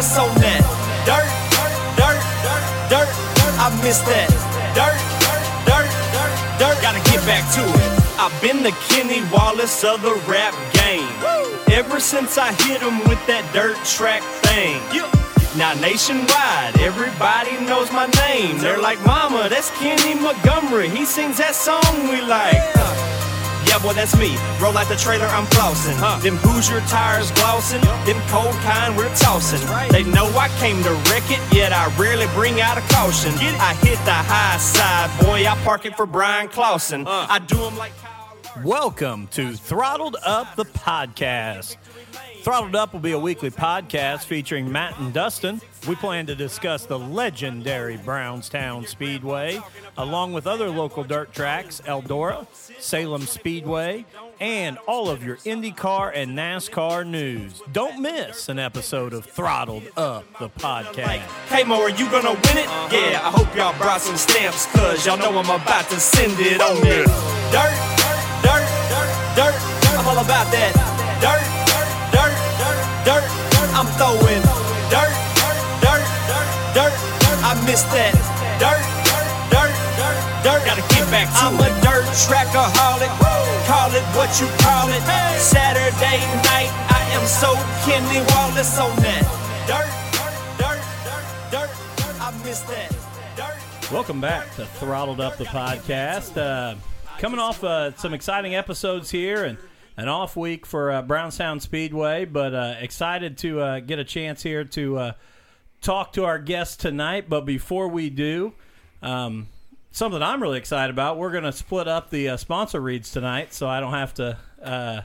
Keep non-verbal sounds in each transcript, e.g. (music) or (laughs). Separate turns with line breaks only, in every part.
Wallace on that dirt, dirt, dirt. I miss that dirt, dirt, dirt. Gotta get back to it. I've been the Kenny Wallace of the rap game. Ever since I hit him with that dirt track thing. Now nationwide, everybody knows my name. They're like, Mama, that's Kenny Montgomery. He sings that song we like. Yeah, boy, that's me. Roll out the trailer, I'm flossing. Them Hoosier tires glossing. Them cold kind we're tossing. They know I came to wreck it, yet I rarely bring out a caution. I hit the high side, boy. I park it for Bryan Clauson. Uh. I do them like Kyle.
Welcome to Throttled Up the podcast. Throttled Up will be a weekly podcast featuring Matt and Dustin. We plan to discuss the legendary Brownstown Speedway, along with other local dirt tracks, Eldora, Salem Speedway, and all of your IndyCar and NASCAR news. Don't miss an episode of Throttled Up the podcast.
Hey Mo, are you gonna win it? Yeah, I hope y'all brought some stamps, cause y'all know I'm about to send it on that dirt, dirt, dirt, dirt. I'm all about that dirt, dirt, dirt, dirt. Dirt, I'm throwing dirt, dirt, dirt. I miss that dirt, dirt, dirt. Dirt, dirt. Gotta get back to I'm a dirt trackaholic. Call it what you call it. Saturday night, I am so Kenny Wallace on that dirt, dirt, dirt, dirt. Dirt, dirt. I miss that dirt.
Welcome back to Throttled Up the podcast. Uh, coming off uh, some exciting episodes here and an off week for uh, Brownstown Speedway, but uh, excited to uh, get a chance here to uh, talk to our guest tonight. But before we do, um, something I'm really excited about, we're going to split up the uh, sponsor reads tonight, so I don't have to uh,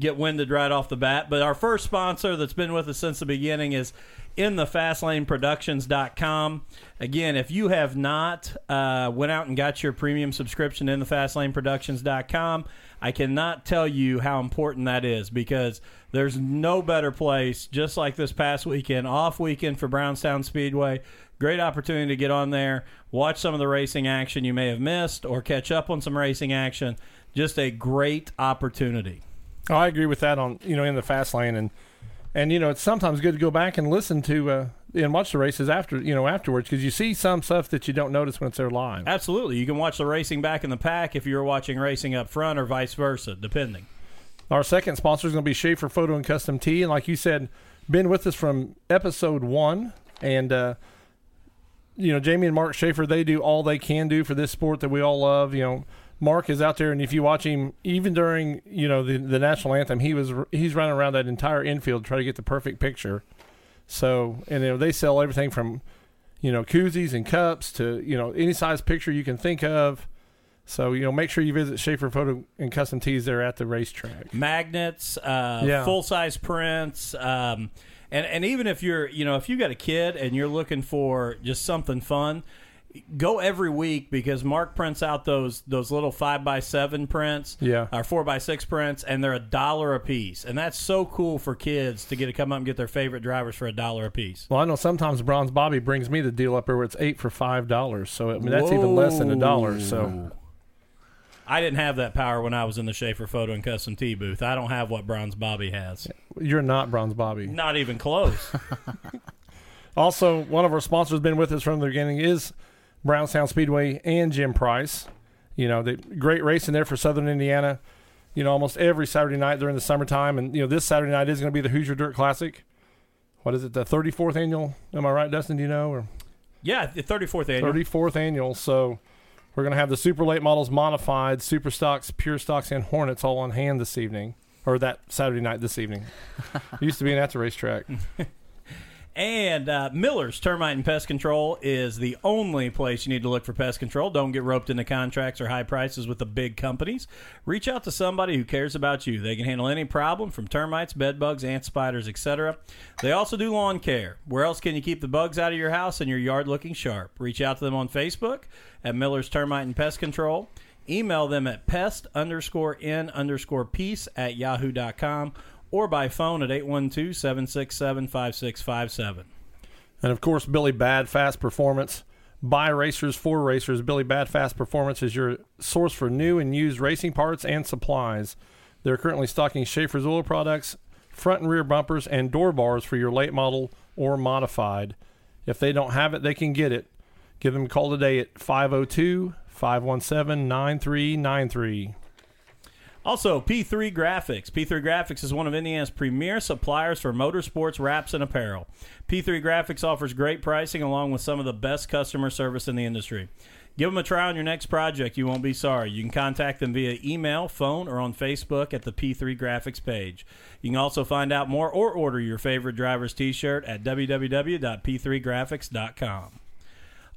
get winded right off the bat. But our first sponsor that's been with us since the beginning is in the fastlaneproductions.com. Again, if you have not uh, went out and got your premium subscription in the fastlaneproductions.com, I cannot tell you how important that is because there's no better place, just like this past weekend, off weekend for Brownstown Speedway. Great opportunity to get on there, watch some of the racing action you may have missed, or catch up on some racing action. Just a great opportunity.
Oh, I agree with that on you know in the fast lane and and you know it's sometimes good to go back and listen to uh, and watch the races after you know afterwards because you see some stuff that you don't notice when it's there live.
Absolutely. You can watch the racing back in the pack if you're watching racing up front or vice versa, depending.
Our second sponsor is going to be Schaefer Photo and Custom Tee, and like you said, been with us from episode one, and uh, you know Jamie and Mark Schaefer, they do all they can do for this sport that we all love. You know, Mark is out there, and if you watch him, even during you know the the national anthem, he was he's running around that entire infield trying to get the perfect picture. So, and you know they sell everything from you know koozies and cups to you know any size picture you can think of. So you know, make sure you visit Schaefer Photo and Custom Tees there at the racetrack.
magnets, uh,
Yeah.
full size prints, um, and and even if you're you know if you've got a kid and you're looking for just something fun, go every week because Mark prints out those those little five by seven prints,
Yeah.
or four by six prints, and they're a dollar a piece, and that's so cool for kids to get to come up and get their favorite drivers for a dollar a piece.
Well, I know sometimes Bronze Bobby brings me the deal up there where it's eight for five dollars. So I mean that's even less than a dollar. So
I didn't have that power when I was in the Schaefer Photo and Custom T booth. I don't have what Bronze Bobby has.
you're not Bronze Bobby.
Not even close. (laughs)
Also, one of our sponsors been with us from the beginning is Brownstown Speedway and Jim Price. You know, the great racing there for Southern Indiana. You know, almost every Saturday night during the summertime, and you know this Saturday night is going to be the Hoosier Dirt Classic. What is it? The 34th annual? Am I right, Dustin? Do you know? Or
yeah, the 34th annual.
34th annual. So We're going to have the super late models modified, super stocks, pure stocks, and Hornets all on hand this evening, or that Saturday night this evening. (laughs) Used to be an at the racetrack. (laughs)
And uh, Miller's Termite and Pest Control is the only place you need to look for pest control. Don't get roped into contracts or high prices with the big companies. Reach out to somebody who cares about you. They can handle any problem from termites, bed bugs, ant spiders, etc. They also do lawn care. Where else can you keep the bugs out of your house and your yard looking sharp? Reach out to them on Facebook at Miller's Termite and Pest Control. Email them at pest underscore n underscore peace at yahoo.com or by phone at 812 767 5657.
And of course, Billy Bad Fast Performance. By racers for racers, Billy Bad Fast Performance is your source for new and used racing parts and supplies. They're currently stocking Schaefer's oil products, front and rear bumpers, and door bars for your late model or modified. If they don't have it, they can get it. Give them a call today at 502 517 9393.
Also, P3 Graphics. P3 Graphics is one of Indiana's premier suppliers for motorsports wraps and apparel. P3 Graphics offers great pricing along with some of the best customer service in the industry. Give them a try on your next project. You won't be sorry. You can contact them via email, phone, or on Facebook at the P3 Graphics page. You can also find out more or order your favorite driver's t shirt at www.p3graphics.com.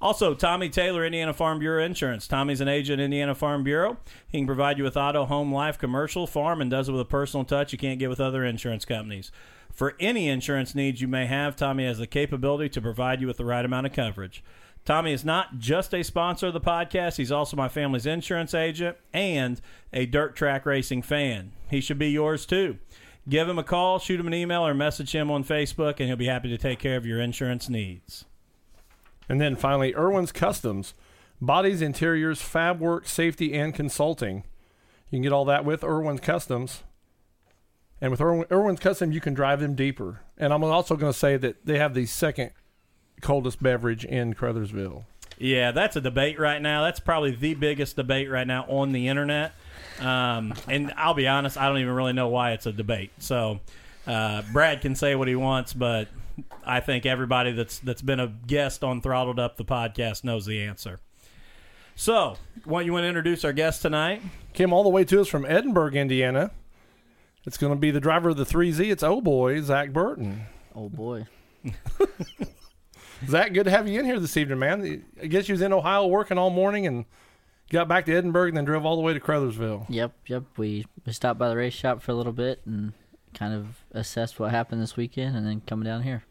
Also, Tommy Taylor, Indiana Farm Bureau Insurance. Tommy's an agent Indiana Farm Bureau. He can provide you with auto, home, life, commercial, farm, and does it with a personal touch you can't get with other insurance companies. For any insurance needs you may have, Tommy has the capability to provide you with the right amount of coverage. Tommy is not just a sponsor of the podcast, he's also my family's insurance agent and a dirt track racing fan. He should be yours too. Give him a call, shoot him an email, or message him on Facebook, and he'll be happy to take care of your insurance needs.
And then finally, Irwin's Customs. Bodies, interiors, fab work, safety, and consulting. You can get all that with Irwin's Customs. And with Irwin, Irwin's Custom, you can drive them deeper. And I'm also going to say that they have the second coldest beverage in Crothersville.
Yeah, that's a debate right now. That's probably the biggest debate right now on the internet. Um, and I'll be honest, I don't even really know why it's a debate. So uh, Brad can say what he wants, but I think everybody that's that's been a guest on Throttled Up the podcast knows the answer. So, what you want to introduce our guest tonight?
Came all the way to us from Edinburgh, Indiana. It's going to be the driver of the 3Z. It's oh boy, Zach Burton.
Oh boy. (laughs)
Zach, good to have you in here this evening, man. I guess you was in Ohio working all morning and got back to Edinburgh and then drove all the way to Crothersville.
Yep, yep. We we stopped by the race shop for a little bit and kind of assessed what happened this weekend, and then coming down here.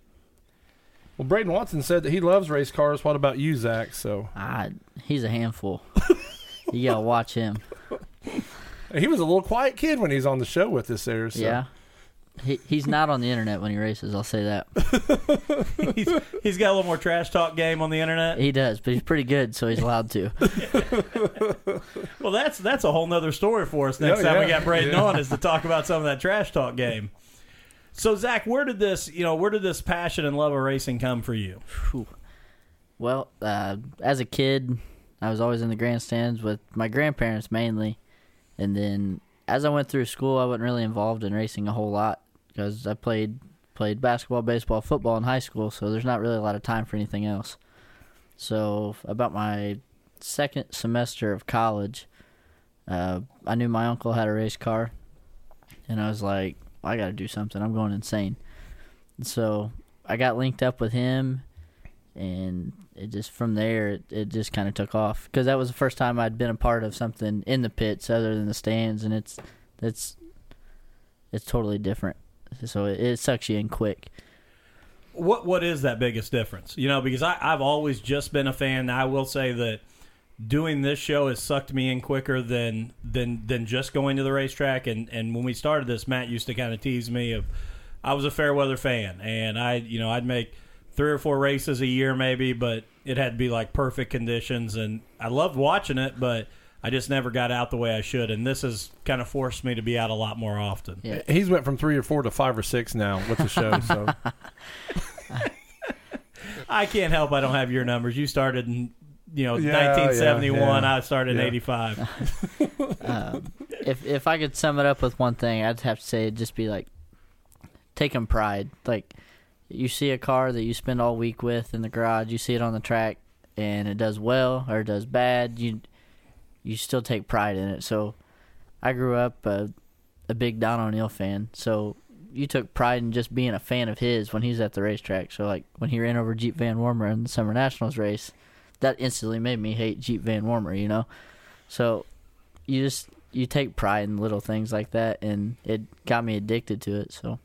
Well, Braden Watson said that he loves race cars. What about you, Zach? So
Ah, he's a handful. (laughs) you gotta watch him.
he was a little quiet kid when he's on the show with us there. So.
Yeah. He he's not on the internet when he races. I'll say that. (laughs)
he's, he's got a little more trash talk game on the internet.
He does, but he's pretty good, so he's allowed to. (laughs)
Well, that's that's a whole nother story for us next
Oh,
time we got Braden
Yeah.
on is to talk about some of that trash talk game. So Zach, where did this you know where did this passion and love of racing come for you?
Well, uh, as a kid, I was always in the grandstands with my grandparents mainly, and then as I went through school, I wasn't really involved in racing a whole lot because I played played basketball, baseball, football in high school, so there's not really a lot of time for anything else. So about my second semester of college, uh, I knew my uncle had a race car, and I was like, I got to do something. I'm going insane. So I got linked up with him, and it just from there it, it just kind of took off because that was the first time I'd been a part of something in the pits other than the stands, and it's it's it's totally different. So it, it sucks you in quick.
What what is that biggest difference? You know, because I, I've always just been a fan. I will say that doing this show has sucked me in quicker than than than just going to the racetrack. And and when we started this, Matt used to kind of tease me of I was a fair weather fan, and I you know I'd make three or four races a year maybe, but it had to be like perfect conditions, and I loved watching it, but. I just never got out the way I should, and this has kind of forced me to be out a lot more often.
Yeah.
He's went from three or four to five or six now with the show. So (laughs)
I can't help I don't have your numbers. You started in you know
Yeah,
1971.
yeah, yeah.
I started in
Yeah.
85. (laughs) (laughs)
Um, if if I could sum it up with one thing, I'd have to say it'd just be like taking pride. Like you see a car that you spend all week with in the garage, you see it on the track, and it does well or it does bad. You you still take pride in it. So I grew up a, a big Don O'Neal fan. So you took pride in just being a fan of his when he's at the racetrack. So like when he ran over Jeep VanWormer in the Summer Nationals race, that instantly made me hate Jeep VanWormer, You know, so you just you take pride in little things like that, and it got me addicted to it. So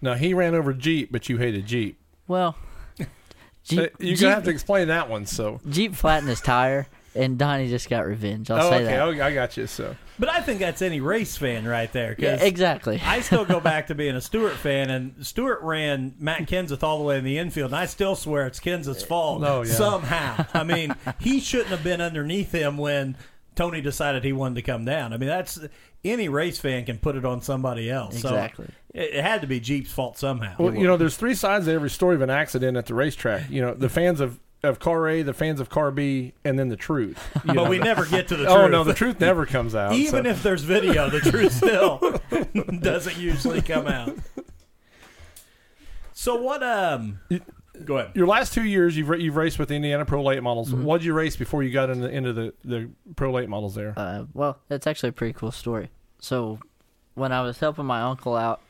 Now he ran over Jeep, but you hated Jeep.
well, (laughs) Jeep,
You're
Jeep,
gonna have to explain that one. So
Jeep flattened his tire, and Donnie just got revenge. I'll
oh,
say
okay,
that.
okay, I got you. So
But I think that's any race fan right there.
Yeah, exactly.
I still go (laughs) back to being a Stewart fan, and Stewart ran Matt Kenseth all the way in the infield, and I still swear it's Kenseth's eh, fault
Oh, yeah.
somehow. I (laughs) mean, he shouldn't have been underneath him when Tony decided he wanted to come down. I mean, that's any race fan can put it on somebody else.
Exactly.
So it, it had to be Jeep's fault somehow.
Well, you know, there's three sides to every story of an accident at the racetrack. You know, the fans of, of car A, the fans of car B, and then the truth. (laughs)
but
know.
we never get to the truth.
Oh no, the truth never comes out.
Even
so-
if there's video, the truth still (laughs) doesn't usually come out. So what? Um, go ahead.
your last two years, you've you've raced with the Indiana Pro Late Models.
Mm-hmm.
What did you race before you got into, into the, the Pro Late Models there?
Uh, well, it's actually a pretty cool story. So, when I was helping my uncle out,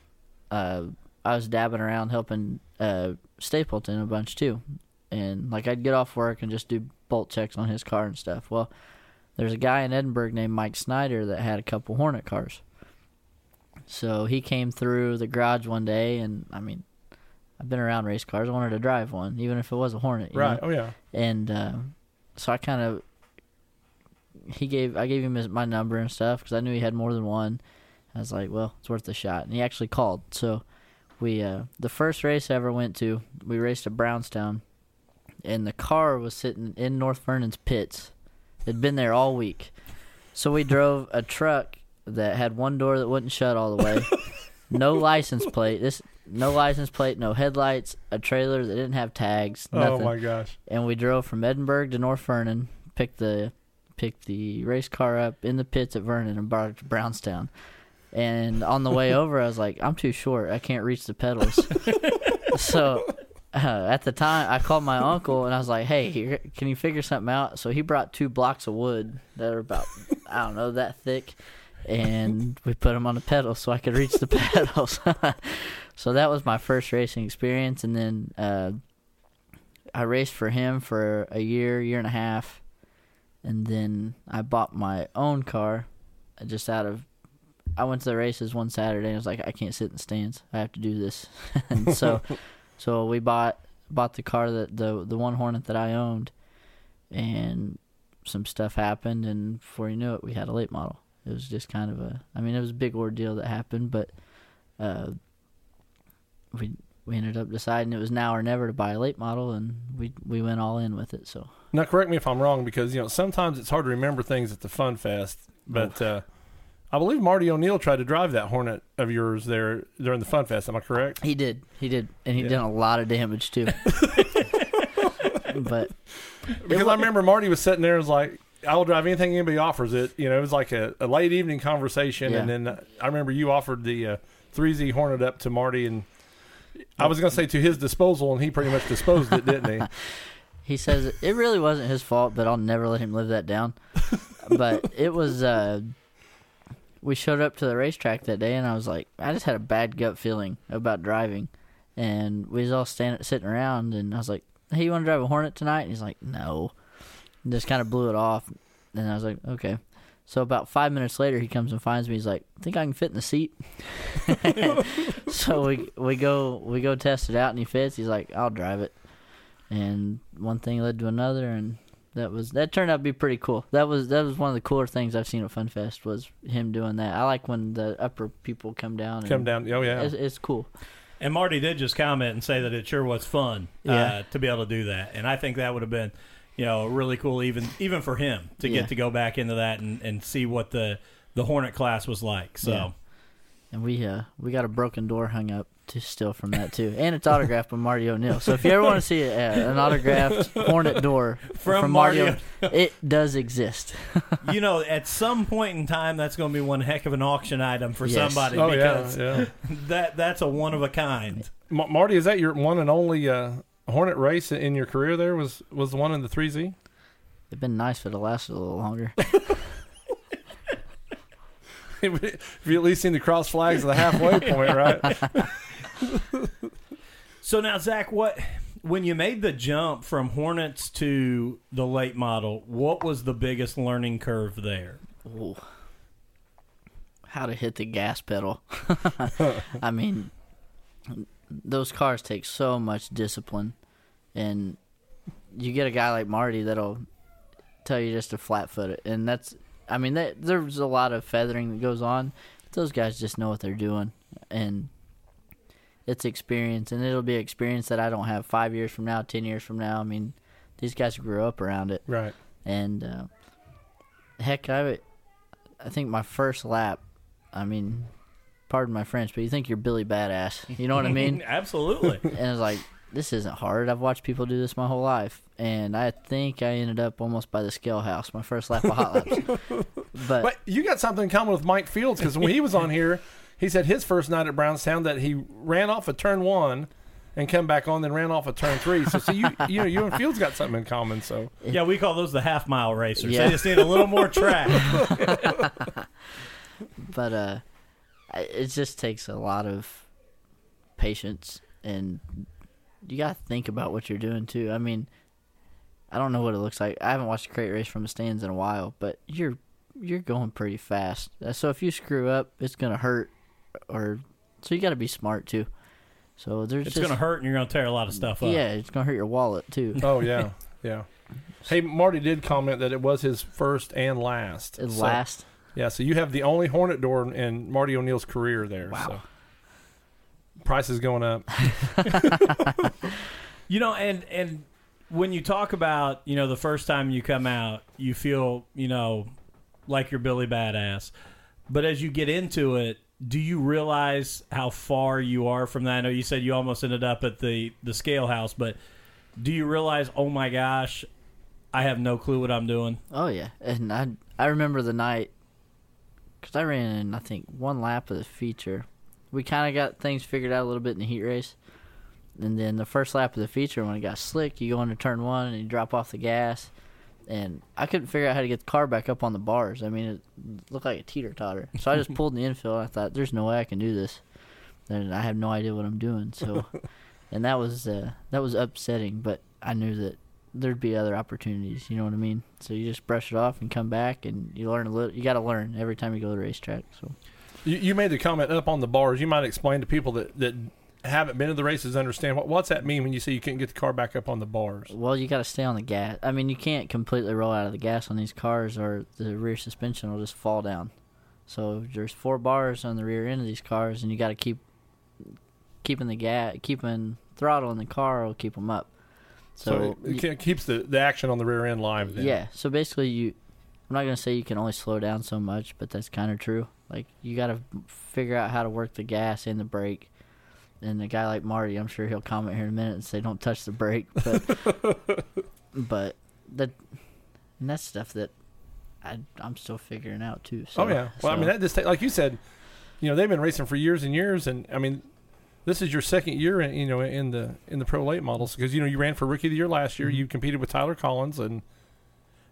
uh, I was dabbing around helping uh, Stapleton a bunch too, and like I'd get off work and just do bolt checks on his car and stuff. Well, there's a guy in Edinburgh named Mike Snyder that had a couple Hornet cars. So he came through the garage one day, and I mean, I've been around race cars. I wanted to drive one, even if it was a Hornet. you
right.
know?
Oh yeah.
and uh, so I kind of he gave I gave him his, my number and stuff because I knew he had more than one. I was like, well, it's worth a shot, and he actually called. So we uh, the first race I ever went to, we raced at Brownstown, and the car was sitting in North Vernon's pits. It'd been there all week, so we drove a truck that had one door that wouldn't shut all the way, (laughs) no license plate. This no license plate, no headlights, a trailer that didn't have tags. Oh, nothing
Oh my gosh.
and we drove from Edinburgh to North Vernon, picked the picked the race car up in the pits at Vernon and brought it to Brownstown. And on the way (laughs) over, I was like, I'm too short. I can't reach the pedals. (laughs) so uh, (laughs) at the time, I called my uncle and I was like, Hey, can you figure something out? So he brought two blocks of wood that are about, I don't know, that thick. And we put them on the pedals so I could reach the (laughs) pedals. (laughs) so that was my first racing experience. And then uh, I raced for him for a year, year and a half, and then I bought my own car, uh, just out of. I went to the races one Saturday and I was like, I can't sit in the stands. I have to do this, and so, so we bought bought the car that the the one Hornet that I owned, and some stuff happened, and before you knew it, we had a late model. It was just kind of a. I mean, it was a big ordeal that happened, but. Uh, we we ended up deciding it was now or never to buy a late model, and we we went all in with it. So
Now correct me if I'm wrong because you know sometimes it's hard to remember things at the Fun Fest, but uh, I believe Marty O'Neill tried to drive that Hornet of yours there during the Fun Fest. Am I correct?
he did, he did, and he
Yeah.
did a lot of damage too. (laughs) but
Because I remember Marty was sitting there and was like, I will drive anything anybody offers it. You know, it was like a, a late evening conversation. And then uh, I remember you offered the uh, 3Z Hornet up to Marty. And I was going to say to his disposal, and he pretty much disposed it, didn't he? (laughs)
he says it really wasn't his fault, but I'll never let him live that down. but it was. uh We showed up to the racetrack that day, and I was like, I just had a bad gut feeling about driving, and we was all standing sitting around, and I was like, Hey, you want to drive a Hornet tonight? And he's like, No, and just kind of blew it off. And I was like, Okay. So about five minutes later, he comes and finds me. He's like, "Think I can fit in the seat?" (laughs) so we we go we go test it out, and he fits. He's like, "I'll drive it." And one thing led to another, and that was that turned out to be pretty cool. That was that was one of the cooler things I've seen at FunFest was him doing that. I like when the upper people come down. And
Come down. Oh, yeah.
It's, it's cool.
And Marty did just comment and say that it sure was fun uh,
Yeah.
to be able to do that, and I think that would have been, you know, really cool even even for him to
Yeah.
get to go back into that and, and see what the the Hornet class was like. So
Yeah. And we uh we got a broken door hung up to steal from that too, and it's autographed by Marty O'Neill. So if you ever want to see a, an autographed Hornet door (laughs)
From
Marty,
Marty
O'Neill, it does exist. (laughs)
you know, at some point in time, that's going to be one heck of an auction item for
Yes.
somebody
Oh,
because
yeah. (laughs)
that that's a one of a kind.
Ma- Marty, is that your one and only uh, Hornet race in your career there? Was was the one in the 3Z?
It'd been nice if it lasted a little longer.
if you at least seen the cross flags of the halfway point, right? (laughs)
So now, Zach, what when you made the jump from Hornets to the late model, what was the biggest learning curve there?
Ooh. How to hit the gas pedal. (laughs) I mean, those cars take so much discipline, and you get a guy like Marty that'll tell you just to flat foot it, and that's. I mean, that, there's a lot of feathering that goes on. Those guys just know what they're doing, and it's experience, and it'll be experience that I don't have five years from now, ten years from now. I mean, these guys grew up around it,
Right.
and uh, heck, I, I think my first lap. I mean, pardon my French, but you think you're Billy Badass. You know what I mean? (laughs)
Absolutely. (laughs)
and it's like this isn't hard. I've watched people do this my whole life, and I think I ended up almost by the scale house my first lap of hot laps. (laughs) But
But you got something in common with Mike Fields because when he was on here, he said his first night at Brownstown that he ran off of turn one and come back on, then ran off of turn three. So, see, you you know you and Fields got something in common. So
yeah, we call those the half mile racers.
Yeah.
They just need a little more track. (laughs)
but uh, it just takes a lot of patience, and you gotta think about what you're doing too. I mean, I don't know what it looks like. I haven't watched a crate race from the stands in a while, but you're you're going pretty fast. Uh, So if you screw up, it's gonna hurt, or so you got to be smart too. So there's
It's
just
going to hurt, and you're going to tear a lot of stuff up.
yeah, it's gonna hurt your wallet too.
oh yeah, yeah. Hey, Marty did comment that it was his first and last.
It
So-
last.
Yeah, so you have the only Hornet door in- in Marty O'Neill's career there.
Wow.
So. Price is going up. (laughs)
You know, and and when you talk about you know the first time you come out, you feel you know like you're Billy Badass, but as you get into it, do you realize how far you are from that? I know you said you almost ended up at the the scale house, but do you realize? Oh my gosh, I have no clue what I'm doing.
Oh yeah, and I I remember the night because I ran in I think one lap of the feature. We kind of got things figured out a little bit in the heat race, and then the first lap of the feature when it got slick, you go into turn one and you drop off the gas, and I couldn't figure out how to get the car back up on the bars. I mean, it looked like a teeter totter. So I just (laughs) pulled in the infield. And I thought, there's no way I can do this, and I have no idea what I'm doing. So, (laughs) and that was uh, that was upsetting, but I knew that there'd be other opportunities. You know what I mean? So you just brush it off and come back, and you learn a little. You got to learn every time you go to the racetrack. So
You, you made the comment up on the bars. You might explain to people that, that haven't been to the races understand what what's that mean when you say you can't get the car back up on the bars.
well, you got to stay on the gas. I mean, you can't completely roll out of the gas on these cars, or the rear suspension will just fall down. So there's four bars on the rear end of these cars, and you got to keep keeping the gas, keeping throttle in the car will keep them up.
So,
So,
it,
y-
it keeps the, the action on the rear end live. Then.
Yeah. So basically, you. I'm not gonna say you can only slow down so much, but that's kind of true. Like you got to figure out how to work the gas and the brake. And a guy like Marty, I'm sure he'll comment here in a minute and say, "Don't touch the brake." But (laughs) but that and that's stuff that I I'm still figuring out too. So,
oh yeah. Well, I mean that just like you said, you know they've been racing for years and years, and I mean this is your second year in you know in the in the pro late models because you know you ran for rookie of the year last year.
Mm-hmm.
You competed with Tyler Collins and.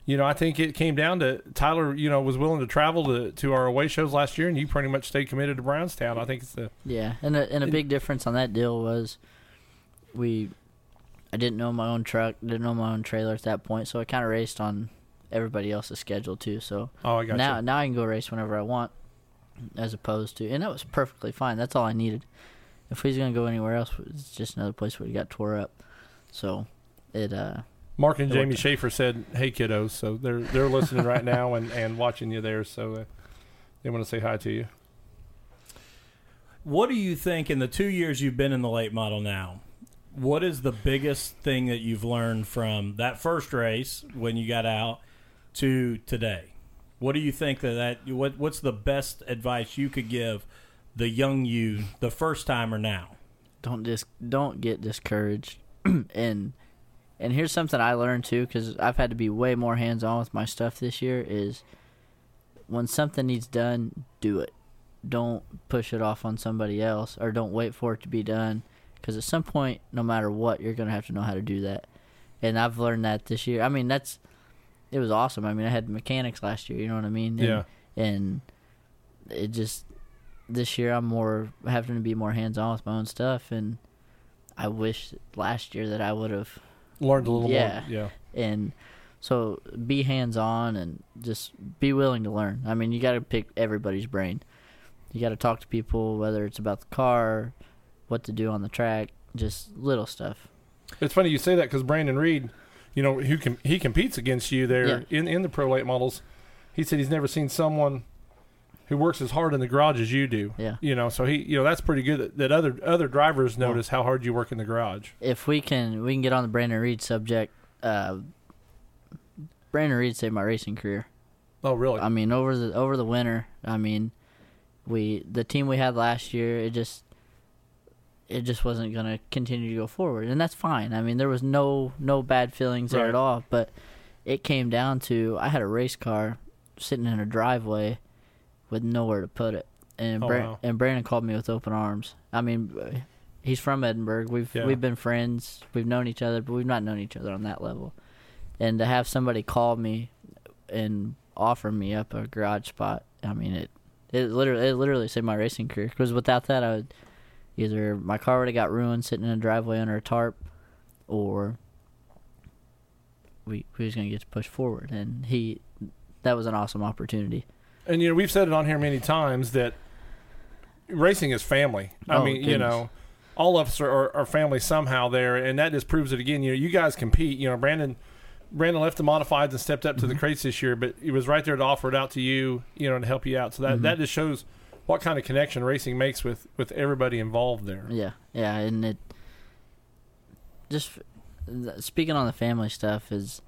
You know, I think it came down to Tyler. You know, was willing to travel to, to our away shows last year, and you pretty much stayed committed to Brownstown. I think it's the
Yeah, and a, and a big difference on that deal was we I didn't know my own truck, didn't know my own trailer at that point, so I kind of raced on everybody else's schedule too. So
oh, I got
now
you.
now I can go race whenever I want, as opposed to and that was perfectly fine. That's all I needed. If he's gonna go anywhere else, it's just another place where he got tore up. So it uh
Mark and Jamie
worked.
Schaefer said, "Hey kiddos," so they're they're listening right (laughs) now and, and watching you there. So uh, they want to say hi to you.
What do you think in the two years you've been in the late model now? What is the biggest thing that you've learned from that first race when you got out to today? What do you think that, that what what's the best advice you could give the young you, the first timer now?
don't dis don't get discouraged (clears throat) and and here's something i learned too because i've had to be way more hands-on with my stuff this year is when something needs done do it. Don't push it off on somebody else or don't wait for it to be done because at some point no matter what you're gonna have to know how to do that. And i've learned that this year. I mean that's it was awesome. I mean i had mechanics last year you know what i mean? And,
Yeah.
and it just this year I'm more having to be more hands on with my own stuff, and I wish last year that I would have
Learned a little
Yeah.
more. Yeah.
and so be hands on and just be willing to learn. I mean, you got to pick everybody's brain. You got to talk to people, whether it's about the car, what to do on the track, just little stuff.
It's funny you say that because Brandon Reed, you know, who com- he competes against you there
Yeah.
in in the pro late models. He said he's never seen someone who works as hard in the garage as you do.
Yeah.
You know, so he, you know, that's pretty good that, that other other drivers notice how hard you work in the garage.
If we can, we can get on the Brandon Reed subject. Uh, Brandon Reed saved my racing career.
Oh, really?
I mean, over the over the winter, I mean, we the team we had last year, it just it just wasn't going to continue to go forward, and that's fine. I mean, there was no no bad feelings there
Right.
at all, but it came down to I had a race car sitting in a driveway with nowhere to put it, and
Oh, wow.
and Brandon called me with open arms. I mean, he's from Edinburgh. We've
Yeah.
we've been friends. We've known each other, but we've not known each other on that level. And to have somebody call me and offer me up a garage spot, I mean it. It literally, it literally saved my racing career. Because without that, I would either my car would have got ruined sitting in a driveway under a tarp, or we we was gonna get to push forward. And he, that was an awesome opportunity.
And you know, we've said it on here many times that racing is family. I
Oh,
mean, you know, all of us are, are, are family somehow there, and that just proves it again. You know, you guys compete. You know, Brandon. Brandon left the modifieds and stepped up to the
Mm-hmm.
crates this year, but he was right there to offer it out to you, you know, to help you out. So that
Mm-hmm.
that just shows what kind of connection racing makes with with everybody involved there.
Yeah, yeah, and it just speaking on the family stuff is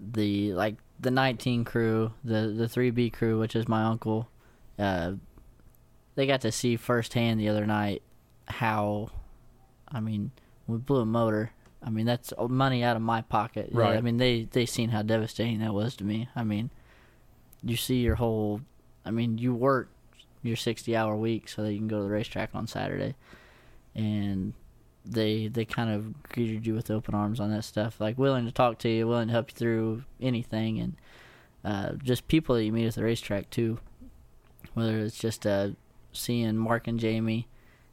the like the 19 crew, the the 3B crew, which is my uncle. Uh, they got to see firsthand the other night how, I mean, we blew a motor. I mean, that's money out of my pocket. Yeah,
Right.
I mean, they they seen how devastating that was to me. I mean, you see your whole. I mean, you work your 60 hour week so that you can go to the racetrack on Saturday. And they they kind of greeted you with open arms on that stuff, like willing to talk to you, willing to help you through anything, and uh, just people that you meet at the racetrack too. Whether it's just uh, seeing Mark and Jamie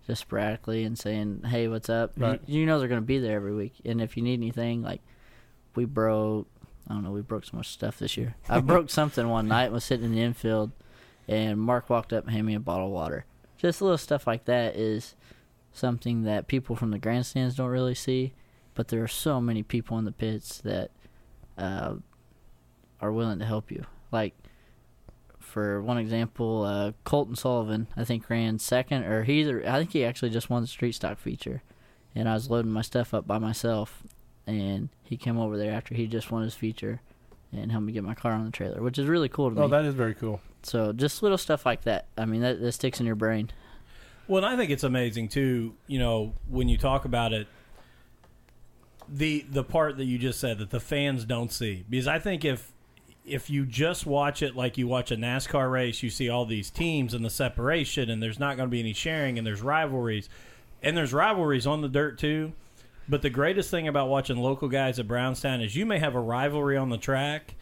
just sporadically and saying, "Hey, what's up?" You- You, know they're going to be there every week, and if you need anything, like we broke, I don't know, we broke so much stuff this year. I (laughs) broke something one night, was sitting in the infield, and Mark walked up and handed me a bottle of water. Just little stuff like that is something that people from the grandstands don't really see, but there are so many people in the pits that uh, are willing to help you. Like, for one example, uh, Colton Sullivan, I think ran second, or he either I think he actually just won the street stock feature, and I was loading my stuff up by myself, and he came over there after he just won his feature, and helped me get my car on the trailer, which is really cool to me.
Oh, that is very cool.
So just little stuff like that. I mean, that, that sticks in your brain.
Well, I think it's amazing too. You know, when you talk about it, the the part that you just said that the fans don't see, because I think if if you just watch it like you watch a NASCAR race, you see all these teams and the separation, and there's not going to be any sharing, and there's rivalries, and there's rivalries on the dirt too. But the greatest thing about watching local guys at Brownstown is you may have a rivalry on the track,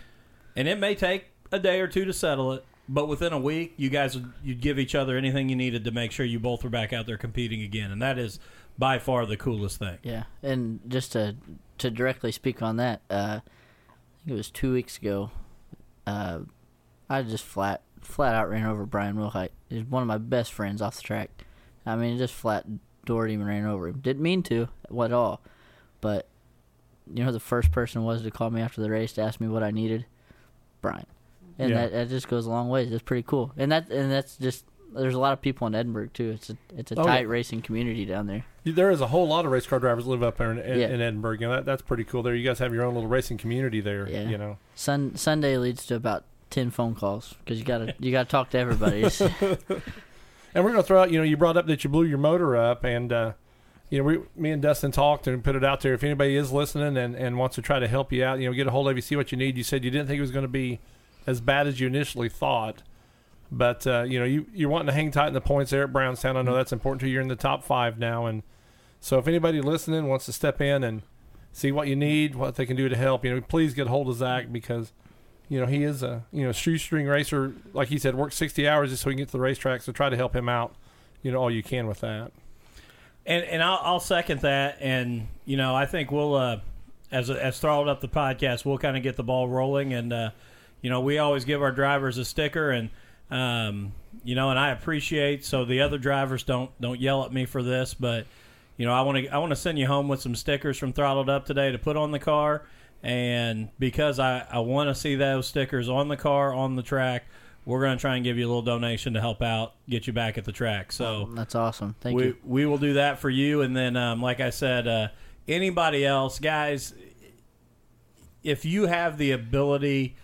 and it may take a day or two to settle it. But within a week, you guys would you'd give each other anything you needed to make sure you both were back out there competing again, and that is by far the coolest thing.
Yeah, and just to to directly speak on that, uh, I think it was two weeks ago. Uh, I just flat flat out ran over Brian Wilhite. He's one of my best friends off the track. I mean, just flat him and ran over him. Didn't mean to at all, but you know, the first person was to call me after the race to ask me what I needed. Brian, and
Yeah.
that, that just goes a long ways. It's pretty cool, and that and that's just. There's a lot of people in Edinburgh too. It's a it's a
Oh,
tight
yeah.
racing community down there.
There is a whole lot of race car drivers live up there in, in,
Yeah.
in Edinburgh. You know, that, that's pretty cool. There, you guys have your own little racing community there.
Yeah.
You know,
Sun Sunday leads to about ten phone calls because you gotta you gotta talk to everybody. (laughs)
And we're gonna throw out. You know, you brought up that you blew your motor up, and uh, you know, we, me and Dustin talked and put it out there. If anybody is listening and, and wants to try to help you out, you know, get a hold of you, see what you need. You said you didn't think it was going to be as bad as you initially thought, but uh, you know, you you're wanting to hang tight in the points there at Brownstown. I know that's important to you. You're in the top five now, and so if anybody listening wants to step in and see what you need, what they can do to help, you know, please get a hold of Zach because you know, he is a you know shoestring racer. Like he said, works sixty hours just so he can get to the racetrack. So try to help him out, you know, all you can with that.
And and I'll, I'll second that. And you know, I think we'll uh, as as throttled up the podcast, we'll kind of get the ball rolling. And uh, you know, we always give our drivers a sticker, and um, you know, and I appreciate so the other drivers don't don't yell at me for this, but you know, I want to I want to send you home with some stickers from Throttled Up today to put on the car. And because I, I want to see those stickers on the car, on the track, we're going to try and give you a little donation to help out, get you back at the track. So
That's awesome. Thank
we,
you.
we will do that for you. And then, um, like I said, uh, anybody else, guys, if you have the ability,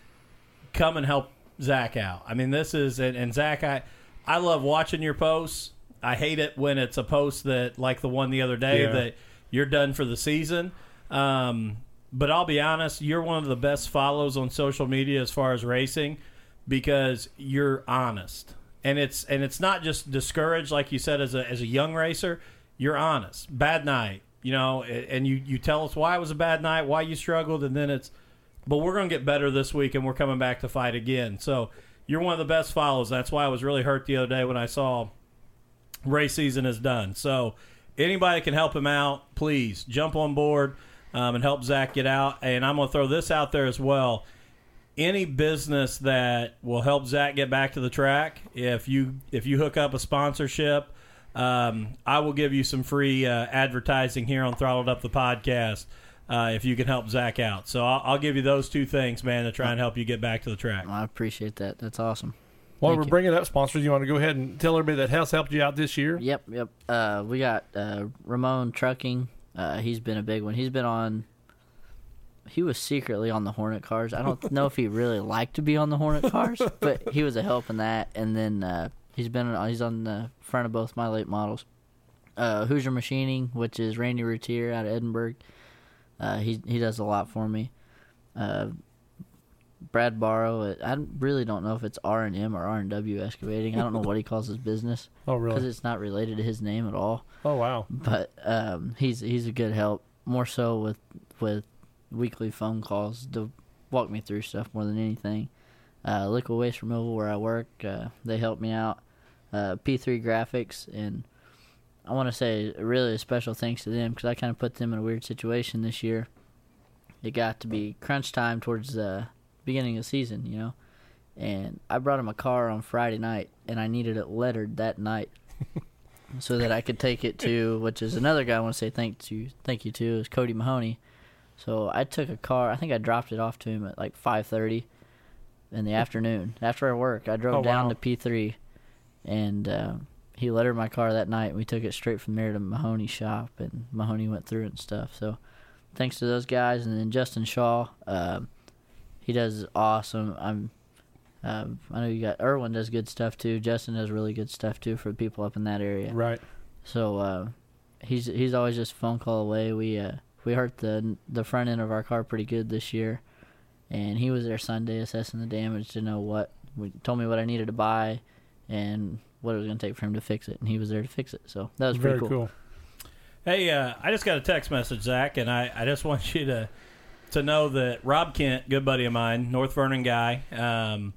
come and help Zach out. I mean, this is, and, and Zach, I, I love watching your posts. I hate it when it's a post that, like the one the other day,
Yeah.
that you're done for the season. Um, but I'll be honest, you're one of the best follows on social media as far as racing because you're honest. And it's and it's not just discouraged like you said as a as a young racer, you're honest. Bad night, you know, and you you tell us why it was a bad night, why you struggled and then it's but we're going to get better this week and we're coming back to fight again. So, you're one of the best follows. That's why I was really hurt the other day when I saw race season is done. So anybody can help him out, please jump on board um, and help Zach get out. And I'm going to throw this out there as well. Any business that will help Zach get back to the track, if you if you hook up a sponsorship, um, I will give you some free uh, advertising here on Throttled Up the podcast. Uh, if you can help Zach out, so I'll, I'll give you those two things, man, to try and help you get back to the track.
I appreciate that. That's awesome.
While
Thank
we're
you.
bringing up sponsors, you want to go ahead and tell everybody that has helped you out this year?
Yep, yep. Uh, we got uh, Ramon Trucking. Uh, he's been a big one. He's been on. He was secretly on the Hornet cars. I don't know if he (laughs) really liked to be on the Hornet cars, but he was a help in that. And then uh, he's been on, he's on the front of both my late models. Uh, Hoosier Machining, which is Randy Routier out of Edinburgh. Uh, he he does a lot for me. Uh, Brad Barrow. I really don't know if it's R and M or R and W excavating. I don't know what he calls his business (laughs)
Oh, really?
because it's not related to his name at all.
Oh, wow.
But um, he's he's a good help. More so with with weekly phone calls to walk me through stuff more than anything. Uh, Liquid Waste Removal, where I work, uh, they help me out. Uh, P3 Graphics, and I want to say really a special thanks to them because I kind of put them in a weird situation this year. It got to be crunch time towards the beginning of the season, you know, and I brought him a car on Friday night, and I needed it lettered that night (laughs) so that I could take it to, which is another guy I want to say thank to, thank you to, is Cody Mahoney. So I took a car. I think I dropped it off to him at like five thirty in the (laughs) afternoon after I work. I drove
Oh,
down
wow.
to P three, and uh, he lettered my car that night. and We took it straight from there to Mahoney's shop, and Mahoney went through it and stuff. So thanks to those guys, and then Justin Shaw, um, he does awesome. I'm. Um, I know you got Irwin does good stuff too. Justin does really good stuff too for people up in that area.
Right.
So uh, he's he's always just phone call away. We uh, we hurt the the front end of our car pretty good this year, and he was there Sunday assessing the damage to know what. We told me what I needed to buy, and what it was going to take for him to fix it, and he was there to fix it. So that was
Very
pretty
cool.
Hey, uh, I just got a text message, Zach, and I, I just (laughs) want you to to know that Rob Kent, good buddy of mine, North Vernon guy, um,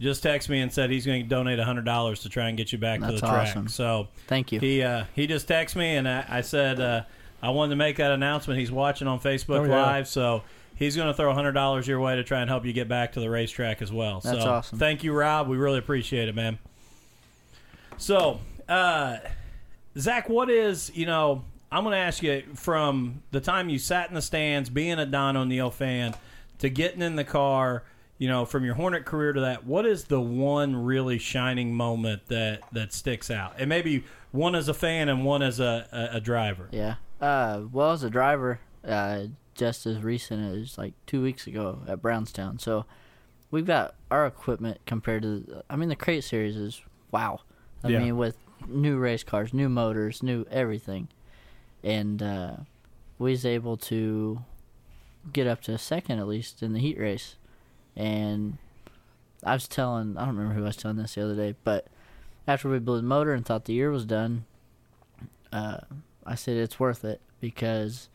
just texted me and said he's going to donate hundred dollars to try and get you back to
That's
the track.
awesome.
So
Thank you.
he uh, he just texted me and I, I said uh, I wanted to make that announcement. He's watching on Facebook
Oh, yeah.
Live, so he's going to throw hundred dollars your way to try and help you get back to the racetrack as well.
That's
so
awesome.
Thank you, Rob. We really appreciate it, man. So, uh, Zach, what is you know? I'm going to ask you from the time you sat in the stands, being a Don O'Neal fan, to getting in the car. You know, from your Hornet career to that, what is the one really shining moment that that sticks out? And maybe one as a fan and one as a, a, a driver.
Yeah. Uh, well, as a driver, uh, just as recent as like two weeks ago at Brownstown. So we've got our equipment compared to. I mean, the crate series is wow. I
Yeah.
mean, with new race cars, new motors, new everything, and uh, we was able to get up to second at least in the heat race. And I was telling, I don't remember who I was telling this the other day, but after we blew the motor and thought the year was done, uh, I said it's worth it because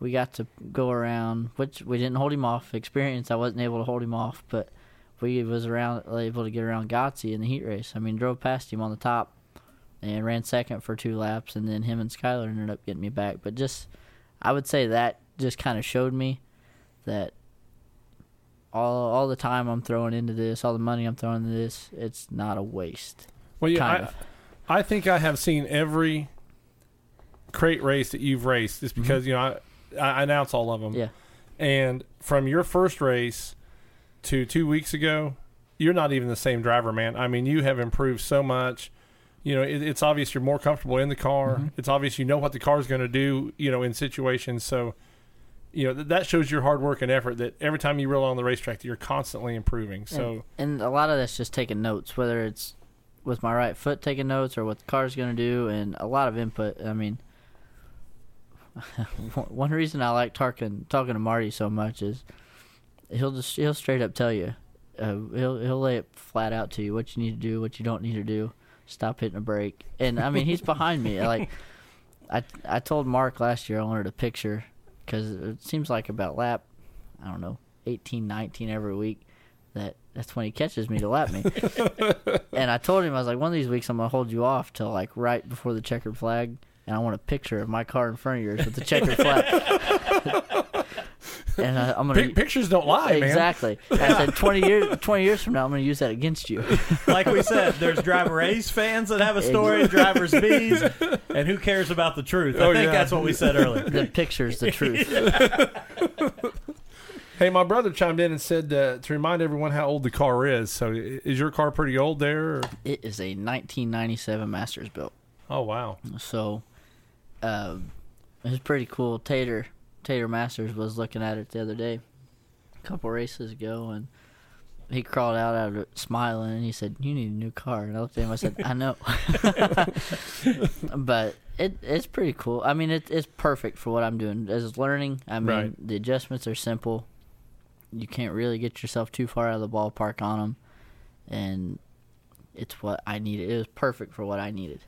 we got to go around, which we didn't hold him off. Experience, I wasn't able to hold him off, but we was around uh, able to get around Gotsy in the heat race. I mean, drove past him on the top and ran second for two laps, and then him and Skyler ended up getting me back. But just, I would say that just kind of showed me that all all the time I'm throwing into this, all the money I'm throwing into this, it's not a waste.
Well, yeah,
kind
I,
of.
I think I have seen every crate race that you've raced, just mm-hmm. because you know I, I announce all of them.
Yeah.
And from your first race to two weeks ago, you're not even the same driver, man. I mean, you have improved so much. You know, it, it's obvious you're more comfortable in the car. Mm-hmm. It's obvious you know what the car is going to do. You know, in situations. So, you know, th- that shows your hard work and effort. That every time you roll on the racetrack, that you're constantly improving. So,
and, and a lot of that's just taking notes, whether it's with my right foot taking notes or what the car's going to do, and a lot of input. I mean, (laughs) one reason I like talking talking to Marty so much is he'll just he'll straight up tell you, uh, he'll he'll lay it flat out to you what you need to do, what you don't need to do. Stop hitting a brake. and I mean he's behind me. Like I I told Mark last year I wanted a picture because it seems like about lap I don't know 18, 19 every week that that's when he catches me to lap me. (laughs) and I told him I was like, one of these weeks I'm gonna hold you off till like right before the checkered flag, and I want a picture of my car in front of yours with the checkered flag. (laughs) (laughs) and uh, I'm gonna
Pic- pictures don't lie, man.
exactly. And I said (laughs) twenty years twenty years from now I'm gonna use that against you. (laughs)
Like we said, there's driver A's fans that have a story, drivers B's, and who cares about the truth? I
Oh,
think
yeah.
that's what we said earlier.
the picture's the truth.
Hey, my brother chimed in and said uh, to remind everyone how old the car is. So, i- is your car pretty old there? Or?
It is a 1997 Masters built.
Oh, wow.
So, um, it was pretty cool. Tater Tater Masters was looking at it the other day, a couple races ago, and he crawled out out of it smiling, and he said, "You need a new car." And I looked at him. I said, "I know," (laughs) but it it's pretty cool. I mean, it, it's perfect for what I'm doing as learning. I mean,
Right.
the adjustments are simple. You can't really get yourself too far out of the ballpark on them, and it's what I needed. It was perfect for what I needed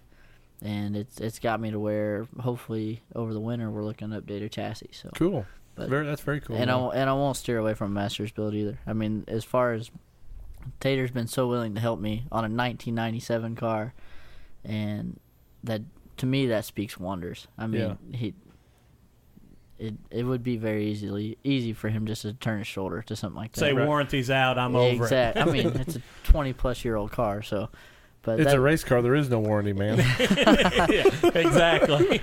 and it's it's got me to where hopefully over the winter we're looking to update a chassis. So
Cool.
But-
very, that's very cool.
and I
man.
won't- and I won't steer away from Masters build either. I mean, as far as Tater's been so willing to help me on a 1997 car, and that to me that speaks wonders. I mean, he. It, it would be very easily easy for him just to turn his shoulder to something like that.
Say warranty's out, I'm over
exact. I mean, (laughs) it's a 20 plus year old car, so. But
it's
that,
a race car. There is no warranty, man. (laughs)
it. exactly.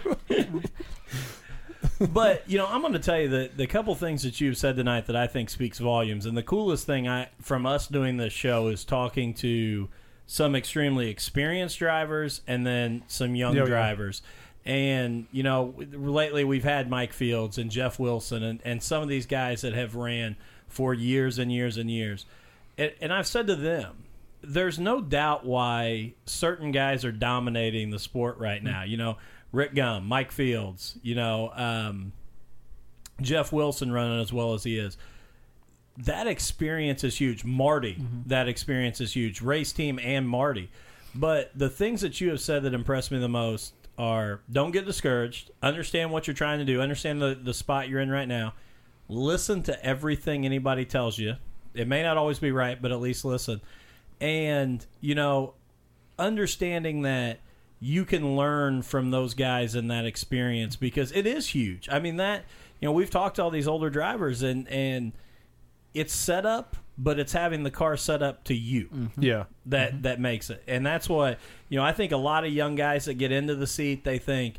but you know, I'm going to tell you that the couple things that you've said tonight that I think speaks volumes, and the coolest thing I from us doing this show is talking to some extremely experienced drivers and then some young
Yeah, yeah.
drivers. And you know, lately we've had Mike Fields and Jeff Wilson and, and some of these guys that have ran for years and years and years. And, and I've said to them, there's no doubt why certain guys are dominating the sport right now. You know, Rick Gum, Mike Fields, you know, um, Jeff Wilson running as well as he is. That experience is huge. Marty, that experience is huge. Race team and Marty. But the things that you have said that impressed me the most are don't get discouraged. Understand what you're trying to do. Understand the, the spot you're in right now. Listen to everything anybody tells you. It may not always be right, but at least listen. And, you know, understanding that you can learn from those guys and that experience because it is huge. I mean that you know we've talked to all these older drivers and and it's set up, but it's having the car set up to you mm-hmm.
yeah.
that mm-hmm. that makes it, and that's what you know. I think a lot of young guys that get into the seat they think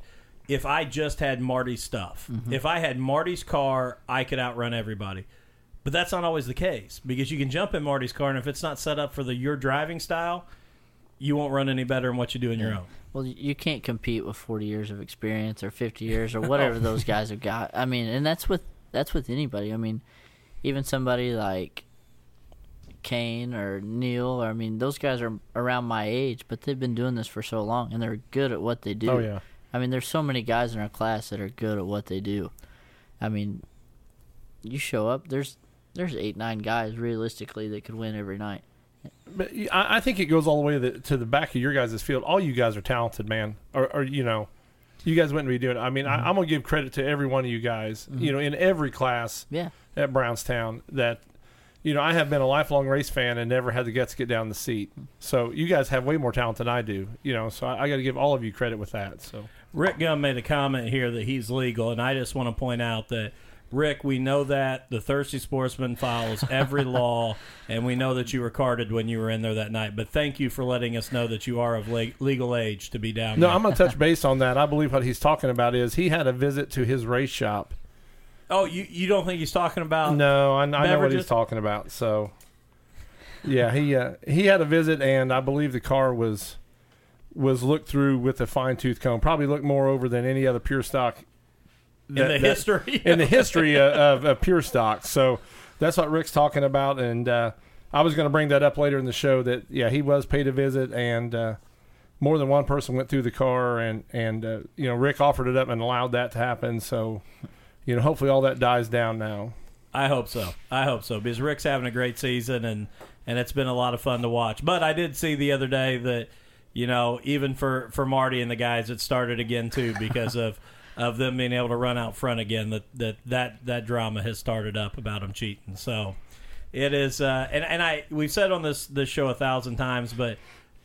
if I just had Marty's stuff, mm-hmm. if I had Marty's car, I could outrun everybody. But that's not always the case because you can jump in Marty's car, and if it's not set up for the your driving style, you won't run any better than what you do in your own.
Well, you can't compete with 40 years of experience or 50 years or whatever (laughs) oh. those guys have got. I mean, and that's with that's with anybody. I mean, even somebody like Kane or Neil, or I mean, those guys are around my age, but they've been doing this for so long and they're good at what they do.
Oh yeah.
I mean, there's so many guys in our class that are good at what they do. I mean, you show up, there's there's eight nine guys realistically that could win every night.
But I, I think it goes all the way to the, to the back of your guys' field. All you guys are talented, man. Or, or you know, you guys wouldn't be doing it. I mean, I, mm-hmm. I'm gonna give credit to every one of you guys. Mm-hmm. You know, in every class
Yeah.
at Brownstown that you know, I have been a lifelong race fan and never had the guts to get down the seat. So you guys have way more talent than I do, you know. So I, I got to give all of you credit with that. So
Rick Gum made a comment here that he's legal, and I just want to point out that Rick, we know that the Thirsty Sportsman follows every (laughs) law, and we know that you were carded when you were in there that night. But thank you for letting us know that you are of le- legal age to be down
no,
there.
I'm going to touch (laughs) base on that. I believe what he's talking about is he had a visit to his race shop.
oh, you you don't think he's talking about?
No, I, I know what he's talking about. So yeah, he uh, he had a visit, and I believe the car was was looked through with a fine tooth comb. Probably looked more over than any other pure stock
in the history.
in the history of, of, of pure stock. So that's what Rick's talking about, and uh, I was going to bring that up later in the show. That yeah, he was paid a visit, and uh, more than one person went through the car, and and uh, you know Rick offered it up and allowed that to happen. So you know, hopefully all that dies down now.
I hope so. I hope so because Rick's having a great season and and it's been a lot of fun to watch. But I did see the other day that you know even for for Marty and the guys it started again too because of of them being able to run out front again that that that that drama has started up about them cheating. So it is uh and and I we've said on this this show a thousand times but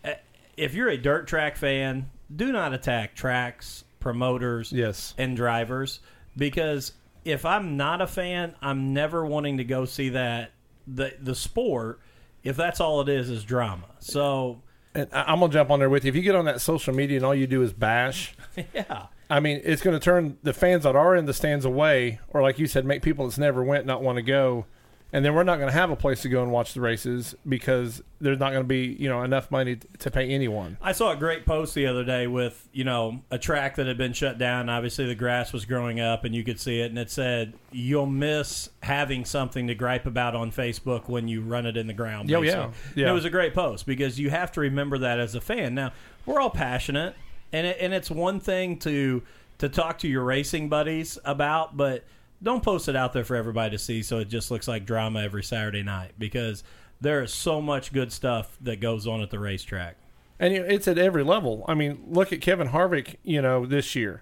uh, if you're a dirt track fan, do not attack tracks, promoters,
Yes.
and drivers because if I'm not a fan, I'm never wanting to go see that the the sport if that's all it is is drama. So
And I'm gonna jump on there with you. If you get on that social media and all you do is bash, (laughs)
yeah,
I mean, it's going to turn the fans that are in the stands away, or like you said, make people that's never went not want to go, and then we're not going to have a place to go and watch the races because there's not going to be you know enough money to pay anyone.
I saw a great post the other day with you know a track that had been shut down. Obviously, the grass was growing up, and you could see it, and it said you'll miss having something to gripe about on Facebook when you run it in the ground.
Oh, yeah. Yeah.
And it was a great post because you have to remember that as a fan. Now we're all passionate, and it, and it's one thing to to talk to your racing buddies about, but don't post it out there for everybody to see so it just looks like drama every Saturday night because there is so much good stuff that goes on at the racetrack.
And it's at every level. I mean, look at Kevin Harvick. You know, this year.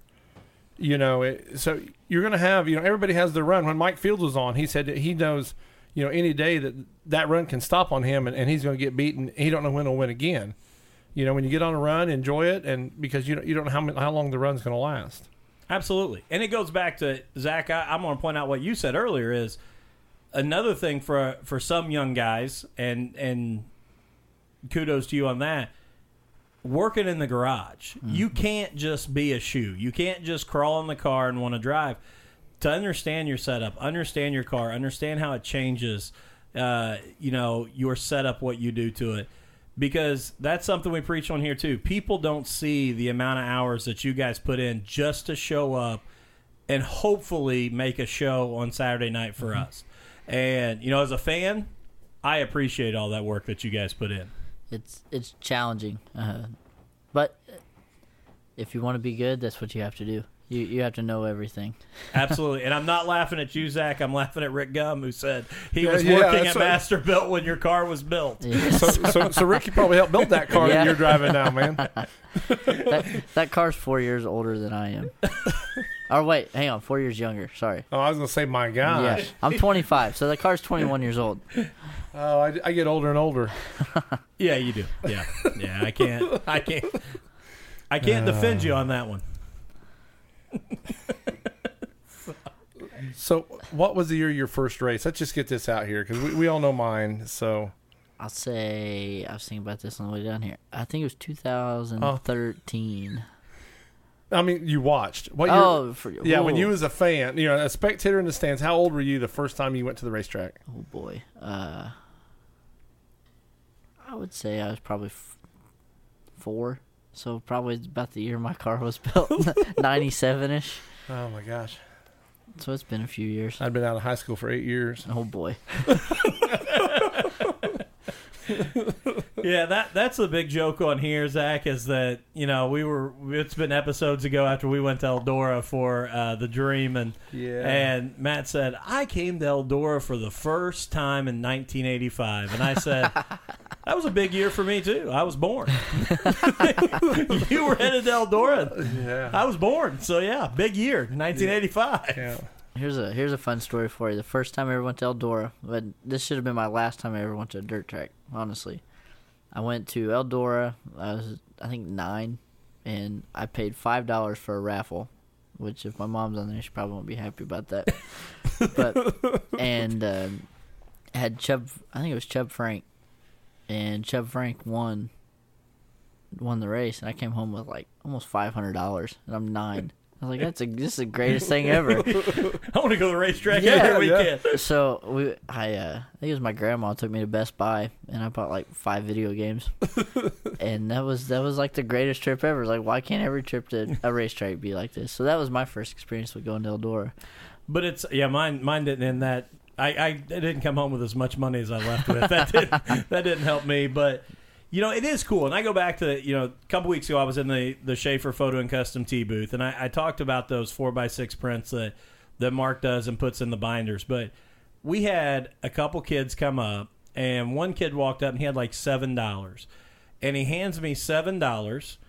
You know, it, so you're going to have you know everybody has their run. When Mike Fields was on, he said that he knows you know any day that that run can stop on him, and, and he's going to get beaten. He don't know when he'll win again. You know, when you get on a run, enjoy it, and because you don't, you don't know how how long the run's going to last.
Absolutely, and it goes back to Zach. I, I'm going to point out what you said earlier is another thing for for some young guys, and and kudos to you on that. Working in the garage, you can't just be a shoe. You can't just crawl in the car and want to drive. To understand your setup, understand your car, understand how it changes. Uh, you know your setup, what you do to it because that's something we preach on here too. People don't see the amount of hours that you guys put in just to show up and hopefully make a show on Saturday night for us. And you know, as a fan, I appreciate all that work that you guys put in.
It's it's challenging, uh, but if you want to be good, that's what you have to do. You you have to know everything. (laughs)
Absolutely. and I'm not laughing at you, Zach. I'm laughing at Rick Gum, who said he
Yeah,
was
yeah,
working
that's
at
what-
Masterbuilt when your car was built. (laughs)
So, so, so Ricky probably helped build that car
Yeah.
that you're driving now, man. (laughs)
that that car's four years older than I am. or wait, hang on, four years younger. Sorry.
Oh, I was going to say, my gosh.
Yeah, I'm 25, so the car's 21 years old.
Oh, I, I get older and older.
Yeah, you do. Yeah. Yeah, I can't I can't I can't uh, defend you on that one.
So, what was the year your first race? Let's just get this out here because we, we all know mine. So,
I'll say I was thinking about this on the way down here. I think it was 2013.
I mean, you watched. What year?
Oh, for,
yeah, when you was a fan, you know, a spectator in the stands. How old were you the first time you went to the racetrack?
Oh boy. Uh, I would say I was probably f- four. So probably about the year my car was (laughs) built, (laughs) 97 ish.
Oh my gosh,
So it's been a few years.
I'd been out of high school for eight years.
Oh boy. (laughs)
Yeah, that that's the big joke on here, Zach, is that you know we were. It's been episodes ago after we went to Eldora for uh, the Dream, and
Yeah.
and Matt said I came to Eldora for the first time in 1985, and I said (laughs) that was a big year for me too. I was born. (laughs) you were headed to Eldora.
Yeah.
I was born, so yeah, big year, 1985.
Yeah.
Here's a here's a fun story for you. The first time I ever went to Eldora, but this should have been my last time I ever went to a dirt track. Honestly, I went to Eldora. I was I think nine, and I paid five dollars for a raffle. Which, if my mom's on there, she probably won't be happy about that. (laughs) but and um, had Chub. I think it was Chub Frank, and Chub Frank won won the race, and I came home with like almost five hundred dollars, and I'm nine. I was like, "That's a this is the greatest thing (laughs) ever."
I want to go to the racetrack
Yeah,
every
yeah.
weekend.
so we, I, uh, I think it was my grandma took me to Best Buy, and I bought like five video games, (laughs) and that was that was like the greatest trip ever. Like, why can't every trip to a racetrack be like this? So that was my first experience with going to Eldora.
But it's yeah, mine mine didn't end that. I, I didn't come home with as much money as I left with. That didn't (laughs) that didn't help me. But you know, it is cool. And I go back to you know, a couple weeks ago, I was in the the Schaefer Photo and Custom Tee booth, and I, I talked about those four by six prints that that Mark does and puts in the binders. But we had a couple kids come up, and one kid walked up and he had like seven dollars, and he hands me seven dollars.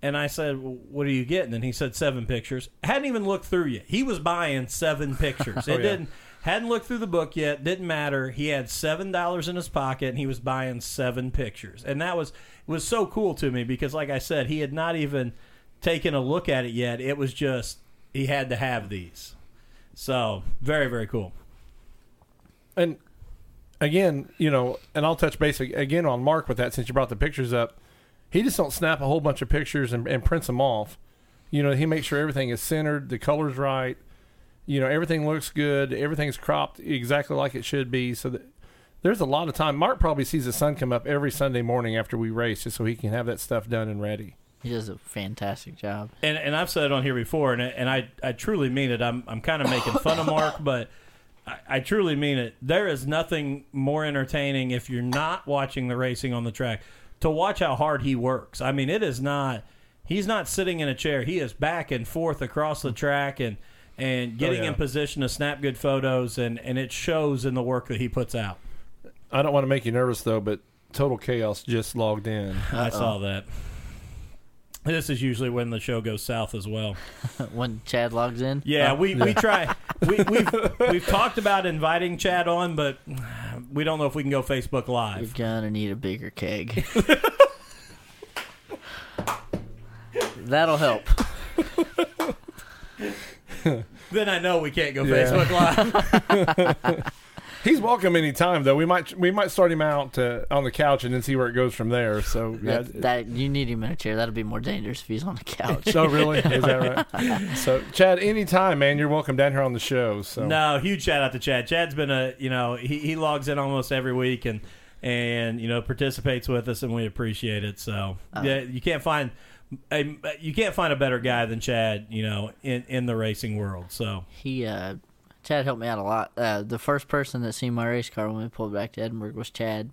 And I said, well, "What are you getting?" And he said, seven pictures." hadn't even looked through yet. He was buying seven pictures. (laughs) Oh, it
yeah.
didn't hadn't looked through the book yet. Didn't matter. He had seven dollars in his pocket, and he was buying seven pictures. And that was was so cool to me because, like I said, he had not even taken a look at it yet. It was just he had to have these. So very very cool.
And again, you know, and I'll touch base again on Mark with that since you brought the pictures up. He just don't snap a whole bunch of pictures and, and prints them off. You know, he makes sure everything is centered, the color's right. You know, everything looks good, everything's cropped exactly like it should be. So that there's a lot of time. Mark probably sees the sun come up every Sunday morning after we race, just so he can have that stuff done and ready.
He does a fantastic job.
and and I've said it on here before, and and I I truly mean it. I'm I'm kind of making fun of Mark, but I, I truly mean it. There is nothing more entertaining if you're not watching the racing on the track to watch how hard he works. I mean, it is not. He's not sitting in a chair. He is back and forth across the track and and oh, getting
yeah.
in position to snap good photos, and and it shows in the work that he puts out.
I don't want to make you nervous though, but Total Chaos just logged in.
I saw that. This is usually when the show goes south as well. (laughs)
when Chad logs in,
Yeah, oh. we, we try. We, (laughs) we've we've talked about inviting Chad on, but we don't know if we can go Facebook Live.
you're
Live.
gonna need a bigger keg. (laughs) That'll help. (laughs)
Then I know we can't go
Yeah.
Facebook Live. (laughs)
He's welcome anytime though. We might we might start him out uh, on the couch and then see where it goes from there. So yeah.
That, that you need him in a chair. That'll be more dangerous if he's on the couch.
Oh really? (laughs) Is that right? So Chad, anytime, man, you're welcome down here on the show. So
no, huge shout out to Chad. Chad's been a you know he, he logs in almost every week and and you know participates with us and we appreciate it. So yeah, you can't find a, you can't find a better guy than Chad. You know in in the racing world. So
He, uh, Chad helped me out a lot. Uh, the first person that seen my race car when we pulled back to Edinburgh was Chad,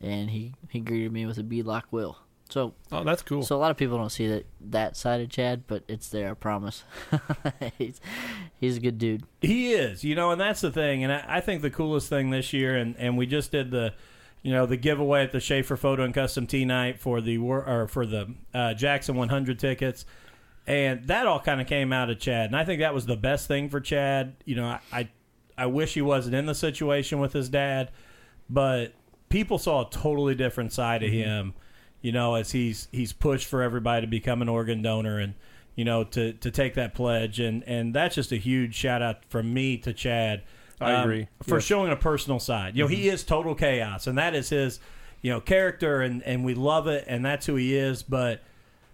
and he, he greeted me with a beadlock wheel. So,
Oh, that's cool.
so a lot of people don't see that that side of Chad, but it's there. I promise. (laughs) he's he's a good dude.
He is, you know, and that's the thing. And I, I think the coolest thing this year, and, and we just did the, you know, the giveaway at the Schaefer Photo and Custom Tee Night for the or for the uh, Jackson 100 tickets, and that all kind of came out of Chad. And I think that was the best thing for Chad. You know, I, I I wish he wasn't in the situation with his dad, but people saw a totally different side of him. You know, as he's he's pushed for everybody to become an organ donor and you know to to take that pledge and and that's just a huge shout out from me to Chad.
I
um,
agree.
for
Yes.
showing a personal side. You know, he is total chaos, and that is his you know character, and and we love it, and that's who he is. But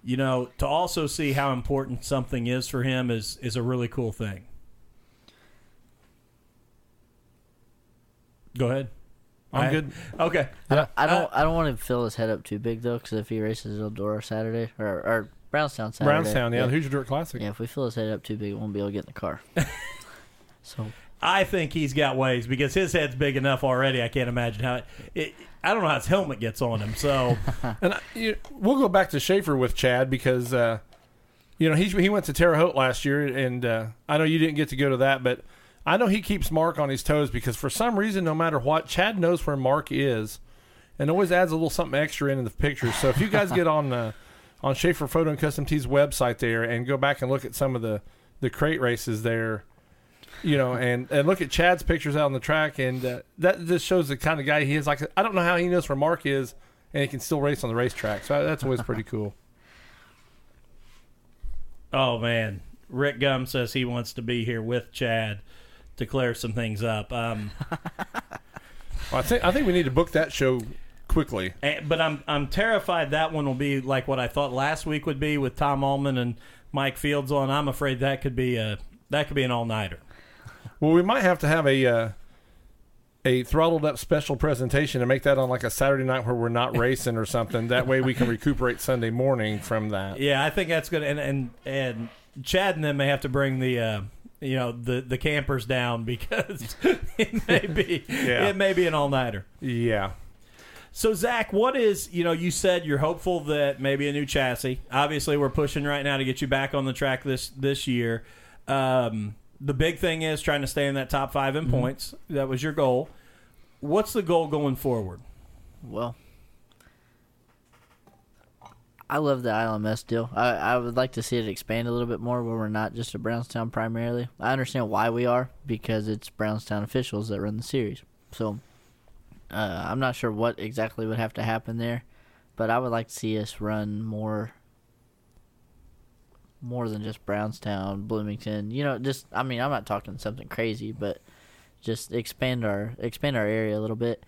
you know, to also see how important something is for him is is a really cool thing. Go ahead.
I'm
I-
good.
Okay.
Yeah.
I don't I don't want to fill his head up too big though, because if he races Eldora Saturday or or Brownstown Saturday,
Brownstown, yeah, the Hoosier Dirt Classic.
yeah. If we fill his head up too big, we won't be able to get in the car. (laughs) so
I think he's got ways because his head's big enough already. I can't imagine how it. it I don't know how his helmet gets on him. So (laughs)
And I, you, we'll go back to Schaefer with Chad because uh, you know he he went to Terre Haute last year, and uh, I know you didn't get to go to that, but I know he keeps Mark on his toes because for some reason, no matter what, Chad knows where Mark is, and always adds a little something extra into the pictures. So if you guys get on uh, on Schaefer Photo and Custom Tees website there and go back and look at some of the the crate races there. You know, and and look at Chad's pictures out on the track, and uh, that just shows the kind of guy he is. Like I don't know how he knows where Mark is, and he can still race on the racetrack. So that's always pretty cool. (laughs)
Oh man, Rick Gum says he wants to be here with Chad to clear some things up. Um, (laughs)
Well, I think I think we need to book that show quickly.
and- Eh, but I'm I'm terrified that one will be like what I thought last week would be with Tom Allman and Mike Fields on. I'm afraid that could be a that could be an all nighter.
Well, we might have to have a uh, a throttled up special presentation and make that on like a Saturday night where we're not racing or something. That way we can recuperate Sunday morning from that.
Yeah, I think that's good. And and and Chad and them may have to bring the. Uh, you know the the campers down (laughs) because it may be
Yeah.
it may be an all nighter.
Yeah.
So Zach, what is you know you said you're hopeful that maybe a new chassis. Obviously, we're pushing right now to get you back on the track this this year. Um, the big thing is trying to stay in that top five in points. That was your goal. What's the goal going forward?
Well, I love the ILMS deal. I, I would like to see it expand a little bit more where we're not just a Brownstown primarily. I understand why we are because it's Brownstown officials that run the series. So uh, I'm not sure what exactly would have to happen there, but I would like to see us run more more than just Brownstown, Bloomington. You know, just I mean, I'm not talking something crazy, but just expand our expand our area a little bit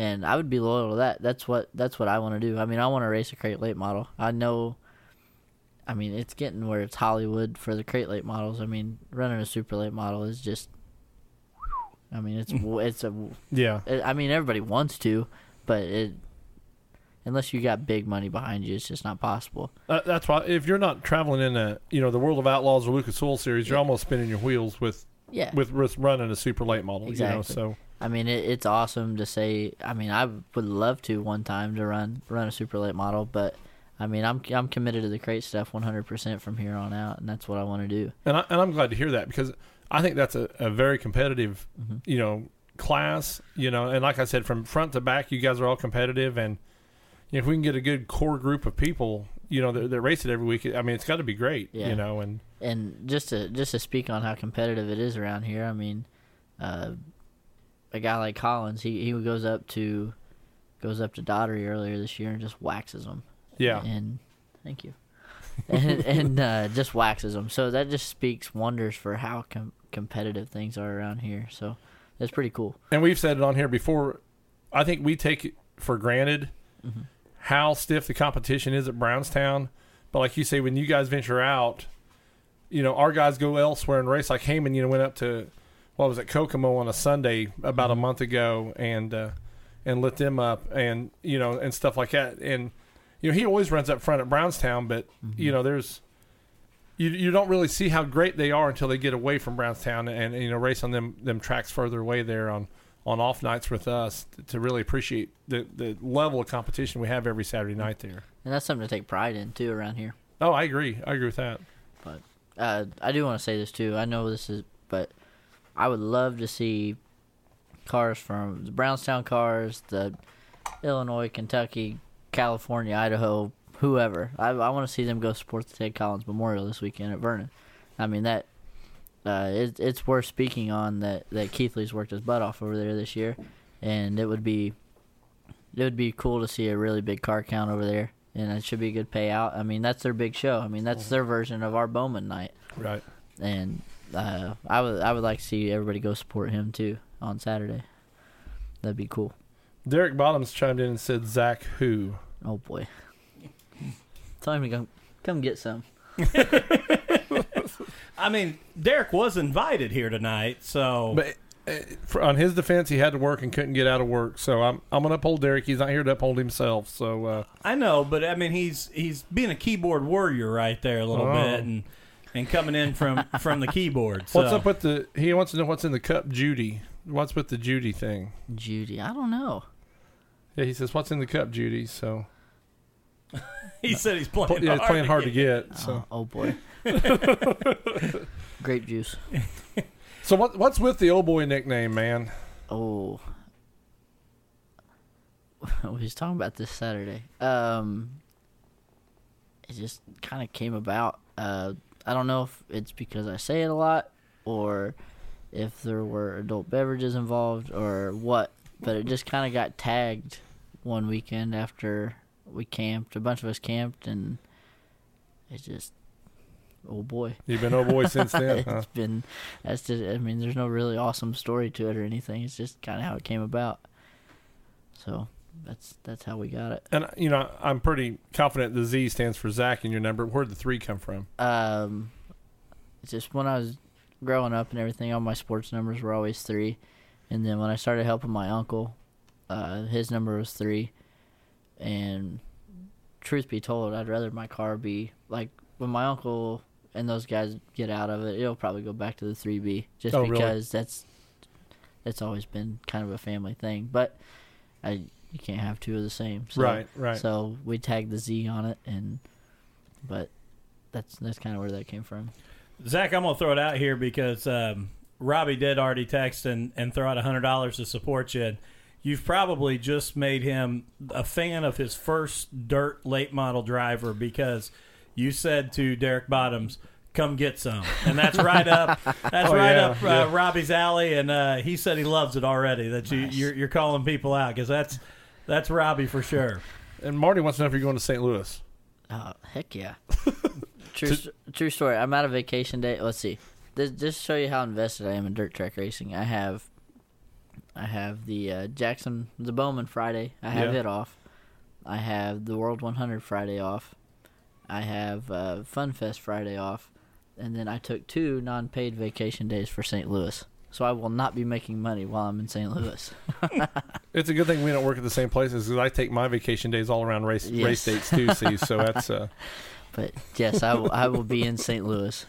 and I would be loyal to that. That's what that's what I want to do. I mean, I want to race a crate late model. I know. I mean, it's getting where it's Hollywood for the crate late models. I mean, running a super late model is just. I mean, it's (laughs) it's a.
Yeah.
I mean, everybody wants to, but it. Unless you got big money behind you, it's just not possible.
Uh, that's why if you're not traveling in a you know the World of Outlaws or Lucas Oil series, you're almost spinning your wheels with
Yeah.
with, with running a super late model. You know,
Exactly.
so
I mean, it, it's awesome to say. I mean, I would love to one time to run run a super late model, but I mean, I'm I'm committed to the crate stuff 100% from here on out, and that's what I want to do.
and I, and I'm glad to hear that because I think that's a, a very competitive
Mm-hmm.
you know class. You know, and like I said, from front to back, you guys are all competitive, and if we can get a good core group of people, you know, that, that race it every week, I mean, it's got to be great.
Yeah.
You know, and
And just to just to speak on how competitive it is around here, I mean, uh, a guy like Collins, he he goes up to goes up to Daughtery earlier this year and just waxes them.
yeah,
And thank you. (laughs) and and uh, just waxes them. So that just speaks wonders for how com- competitive things are around here. So that's pretty cool.
and we've said it on here before. I think we take it for granted
Mm-hmm.
How stiff the competition is at Brownstown. But like you say, when you guys venture out, you know, our guys go elsewhere and race. Like Heyman, you know, went up to what was it, Kokomo on a Sunday about a
Mm-hmm.
month ago, and uh, and lit them up, and you know, and stuff like that. And you know, he always runs up front at Brownstown, but
Mm-hmm.
you know, there's you you don't really see how great they are until they get away from Brownstown and, you know race on them them tracks further away there on on off nights with us to really appreciate the the level of competition we have every Saturday night there.
And that's something to take pride in too around here.
Oh, I agree. I agree with that.
But uh, I do want to say this too. I know this is, but I would love to see cars from the Brownstown cars, the Illinois, Kentucky, California, Idaho, whoever. I, I want to see them go support the Ted Collins Memorial this weekend at Vernon. I mean that. Uh, it, it's worth speaking on that that Keithley's worked his butt off over there this year, and it would be it would be cool to see a really big car count over there, and it should be a good payout. I mean, that's their big show. I mean, that's their version of our Bowman night,
Right.
and uh, I would I would like to see everybody go support him too on Saturday. That'd be cool.
Derek Bottoms chimed in and said Zach who.
Oh boy, tell him to come come get some. (laughs)
I mean, Derek was invited here tonight, so
But uh, for, on his defense, he had to work and couldn't get out of work. So I'm I'm gonna uphold Derek. He's not here to uphold himself. So uh,
I know, but I mean, he's he's being a keyboard warrior right there a little
Oh.
bit, and and coming in from from the keyboard.
what's up with the? He wants to know what's in the cup, Judy. What's with the Judy thing?
Judy, I don't know.
Yeah, he says what's in the cup, Judy. So (laughs)
He said he's playing.
yeah, it's playing hard to
get.
get. So
Oh, oh boy, (laughs) grape juice.
so what what's with the old boy nickname, man?
Oh, (laughs) we was talking about this Saturday. Um, it just kind of came about. Uh, I don't know if it's because I say it a lot or if there were adult beverages involved or what. But it just kind of got tagged one weekend after we camped. A bunch of us camped, and it just, oh boy,
You've been oh boy since then. (laughs) huh?
it's been. That's just. I mean, there's no really awesome story to it or anything. It's just kind of how it came about. So that's that's how we got it.
And you know, I'm pretty confident the Z stands for Zach in your number. Where'd the three come from?
Um, just when I was growing up and everything, all my sports numbers were always three, and then when I started helping my uncle, uh, his number was three, and truth be told, I'd rather my car be like when my uncle and those guys get out of it, it'll probably go back to the three B, just
Oh, really?
because that's that's always been kind of a family thing, but I you can't have two of the same, so,
right, right.
So we tagged the Z on it, and but that's that's kind of where that came from.
Zach, I'm gonna throw it out here because um, Robbie did already text and, and throw out hundred dollars to support you. And you've probably just made him a fan of his first dirt late model driver because you said to Derek Bottoms, "Come get some," and that's right up (laughs) that's
Oh,
right
yeah,
up uh,
yeah.
Robbie's alley. And uh, he said he loves it already. That you you're, you're calling people out because that's that's Robbie for sure.
and Marty wants to know if you're going to St. Louis.
Oh heck yeah! (laughs) true st- true story. I'm out of vacation day. Let's see. This just to show you how invested I am in dirt track racing. I have, I have the uh, Jackson the Bowman Friday. I have
Yeah.
it off. I have the World 100 Friday off. I have uh, Fun Fest Friday off, and then I took two non-paid vacation days for St. Louis. So I will not be making money while I'm in St. (laughs) Louis. (laughs)
It's a good thing we don't work at the same places because I take my vacation days all around race race
Yes.
dates too. See, so (laughs) that's uh,
But yes, I will. I will be in St. Louis.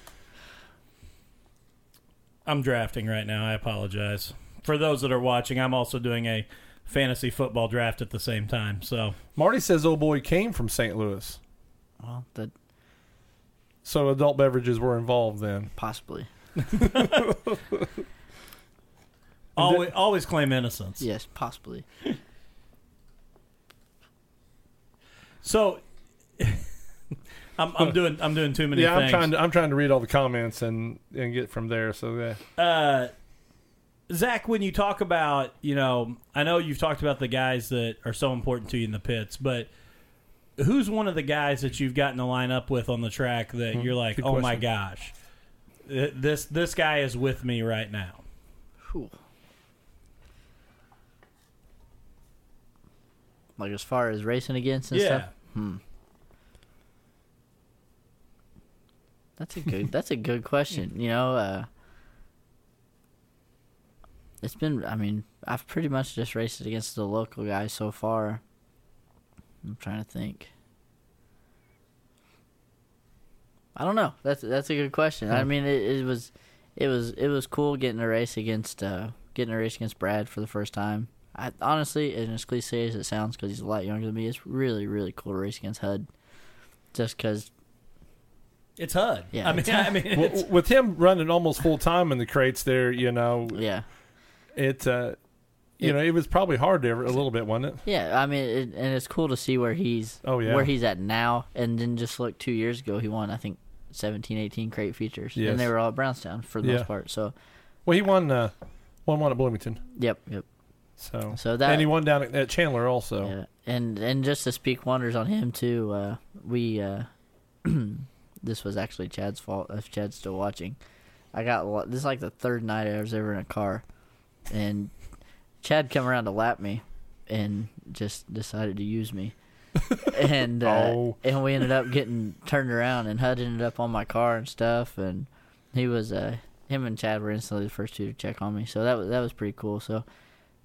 I'm drafting right now. I apologize. For those that are watching, I'm also doing a fantasy football draft at the same time. So
Marty says, "Oh boy, came from St. Louis."
Well, that
So adult beverages were involved then.
possibly. (laughs)
always, always claim innocence.
Yes, possibly.
So (laughs) I'm, I'm doing I'm doing too many
yeah, I'm trying to I'm trying to read all the comments and and get from there. So yeah,
uh, Zach, when you talk about, you know, I know you've talked about the guys that are so important to you in the pits, but who's one of the guys that you've gotten to line up with on the track that you're like,
good
oh my
question.
gosh, th- this this guy is with me right now?
Whew. Like as far as racing against and
Yeah.
stuff. Hmm. That's a good. that's a good question. You know, uh, it's been. I mean, I've pretty much just raced against the local guys so far. I'm trying to think. I don't know. That's that's a good question. I mean, it, it was, it was it was cool getting a race against uh, getting a race against Brad for the first time. I honestly, and as cliche as it sounds, because he's a lot younger than me, it's really really cool to race against Hud. Just because,
It's HUD.
Yeah,
I mean,
it's-
I mean,
W-
it's,
with him running almost full time in the crates there, you know,
yeah,
it uh, you
It-
know it was probably hard to ever, a little bit, wasn't it?
yeah. I mean, it, and it's cool to see where he's
Oh, yeah.
where he's at now, and then just look two years ago, he won I think 17, 18 crate features,
Yes.
and they were all at Brownstown for the
Yeah.
most part. So,
Well, he won uh, won one at Bloomington,
yep, yep.
so
So that
and he won down at, at Chandler also.
Yeah, and and just to speak wonders on him too. Uh, we uh, (clears throat) this was actually Chad's fault. If Chad's still watching, I got this is like the third night I was ever in a car, and Chad come around to lap me, and just decided to use me, (laughs) and uh,
Oh.
and we ended up getting turned around, and Hud ended up on my car and stuff, and he was uh him and Chad were instantly the first two to check on me, so that was that was pretty cool. So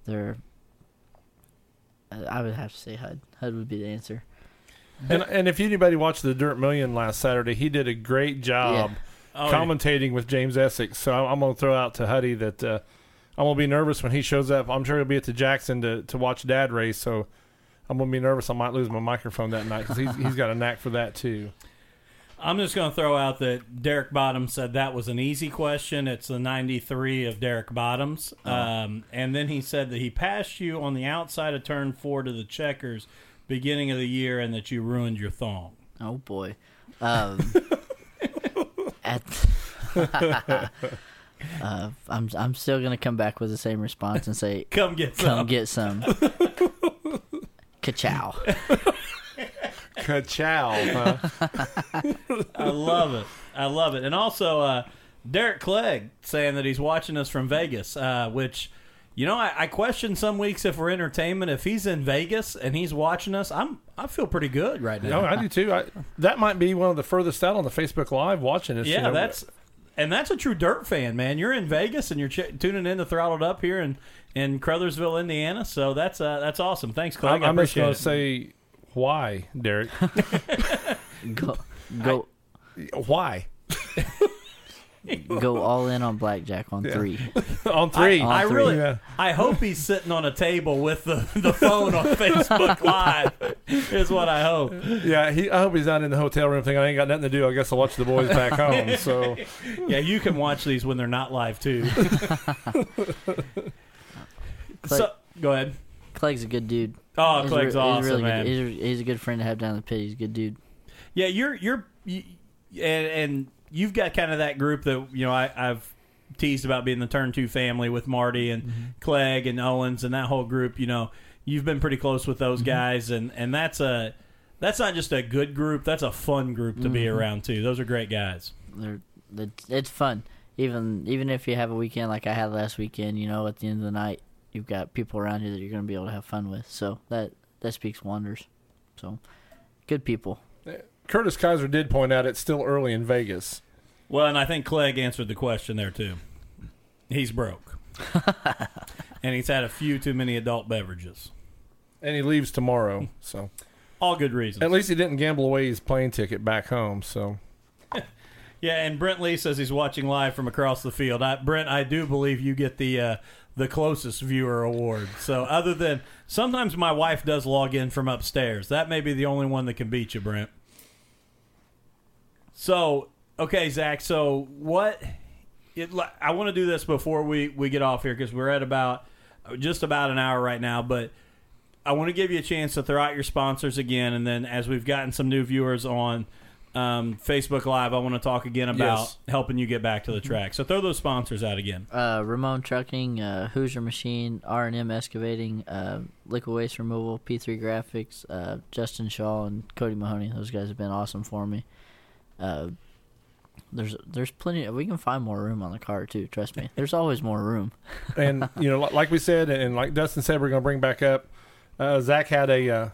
they're I would have to say HUD. HUD would be the answer.
And and if anybody watched the Dirt Million last Saturday, he did a great job
oh, yeah.
commentating with James Essex. So I'm, I'm going to throw out to Huddy that uh, I'm going to be nervous when he shows up. I'm sure he'll be at the Jackson to, to watch Dad race. So I'm going to be nervous. I might lose my microphone that night because he's, he's got a knack for that too.
I'm just going to throw out that Derek Bottoms said that was an easy question. It's the 93 of Derek Bottoms. Um, and then he said that he passed you on the outside of turn four to the checkers beginning of the year and that you ruined your thong.
Oh boy. Um, (laughs) at (laughs) (laughs) Uh, I'm I'm still gonna come back with the same response and say, (laughs)
Come get some.
"Come get some." (laughs) Ka-chow. (laughs)
Ka-chow. huh?
I love it. I love it. And also, uh, Derek Clegg saying that he's watching us from Vegas, uh, which, you know, I, I question some weeks if we're entertainment. If he's in Vegas and he's watching us, I'm I feel pretty good right now.
no, I do too. I, that might be one of the furthest out on the Facebook Live watching this.
yeah,
you know.
that's and that's a true dirt fan, man. You're in Vegas and you're ch- tuning in to Throttled Up here in in Crothersville, Indiana. So that's uh, that's awesome. Thanks, Clegg.
I'm,
I
I'm just
appreciate
going
it.
to say why, Derek? (laughs)
Go go
why? (laughs) (laughs)
go all in on blackjack on three. (laughs)
on three.
I, I
On
really,
Yeah.
I hope he's sitting on a table with the, the phone on Facebook (laughs) Live. Is what I hope.
Yeah, he, I hope he's not in the hotel room thinking I ain't got nothing to do. I guess I'll watch the boys back home. So
Yeah, you can watch these when they're not live too.
Clay,
so, go ahead.
Clegg's a good dude.
Oh,
He's
Clegg's
re-
awesome,
he's really
man.
Good. He's, he's a good friend to have down in the pit. He's a good dude.
Yeah, you're you're you, and, and you've got kind of that group that you know I, I've teased about being the turn two family with Marty and mm-hmm. Clegg and Owens and that whole group. You know, you've been pretty close with those mm-hmm. guys, and and that's a that's not just a good group. That's a fun group to be mm-hmm. around too. Those are great guys.
They're, it's it's fun. Even even if you have a weekend like I had last weekend, you know, at the end of the night, you've got people around you that you're going to be able to have fun with. So that that speaks wonders. So good people.
Curtis Kaiser did point out it's still early in Vegas.
Well, and I think Clegg answered the question there too. He's broke, (laughs) and he's had a few too many adult beverages.
And he leaves tomorrow. So
All good reasons.
at least he didn't gamble away his plane ticket back home. So (laughs)
Yeah, and Brent Lee says he's watching live from across the field. I, Brent, I do believe you get the uh, the closest viewer award. So, other than sometimes my wife does log in from upstairs, that may be the only one that can beat you, Brent. So, okay, Zach. So, what? It, I want to do this before we we get off here because we're at about just about an hour right now, but. I want to give you a chance to throw out your sponsors again, and then as we've gotten some new viewers on um, Facebook Live, I want to talk again about
Yes.
helping you get back to the track. So throw those sponsors out again.
Uh, Ramon Trucking, uh, Hoosier Machine, R and M Excavating, uh, Liquid Waste Removal, P3 Graphics, uh, Justin Shaw, and Cody Mahoney. Those guys have been awesome for me. Uh, there's there's plenty. We can find more room on the car too. Trust me. There's always more room. (laughs)
and you know, like we said, and like Dustin said, we're going to bring back up. Uh, Zach had a uh,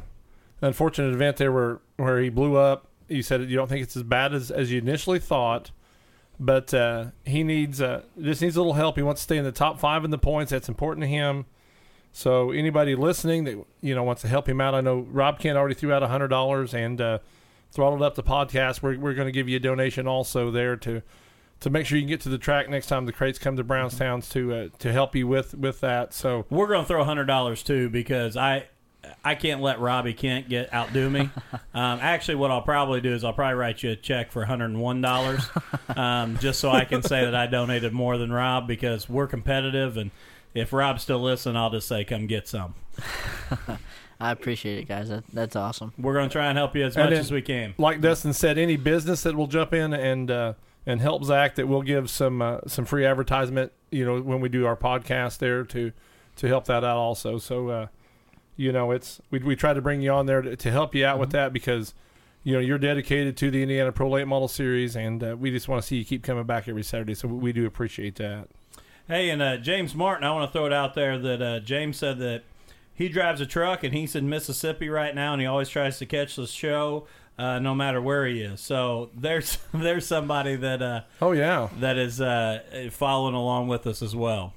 unfortunate event there where where he blew up. You said you don't think it's as bad as as you initially thought, but uh, he needs uh, just needs a little help. He wants to stay in the top five in the points. That's important to him. So anybody listening that you know wants to help him out, I know Rob Kent already threw out a hundred dollars and uh, throttled up the podcast. We're we're going to give you a donation also there to to make sure you can get to the track next time the crates come to Brownstowns to uh, to help you with with that. So
We're going to throw hundred dollars too because I I can't let Robbie Kent get outdo me. (laughs) um, actually, what I'll probably do is I'll probably write you a check for one hundred and one dollars, (laughs) um, just so I can say that I donated more than Rob because we're competitive and. If Rob's still listening, I'll just say, "Come get some." (laughs)
I appreciate it, guys. That, that's awesome.
We're going to try and help you as
And
much
then-
as we can.
like Dustin said, any business that will jump in and uh, and help Zach, that we'll give some uh, some free advertisement. You know, when we do our podcast there to to help that out also. So uh, you know, it's we we try to bring you on there to, to help you out with that because you know you're dedicated to the Indiana Pro Late Model Series, and uh, we just want to see you keep coming back every Saturday. So we do appreciate that.
Hey, and uh, James Martin, I want to throw it out there that uh, James said that he drives a truck and he's in Mississippi right now, and he always tries to catch the show uh, no matter where he is. So there's (laughs) there's somebody that uh,
Oh yeah,
that is uh, following along with us as well.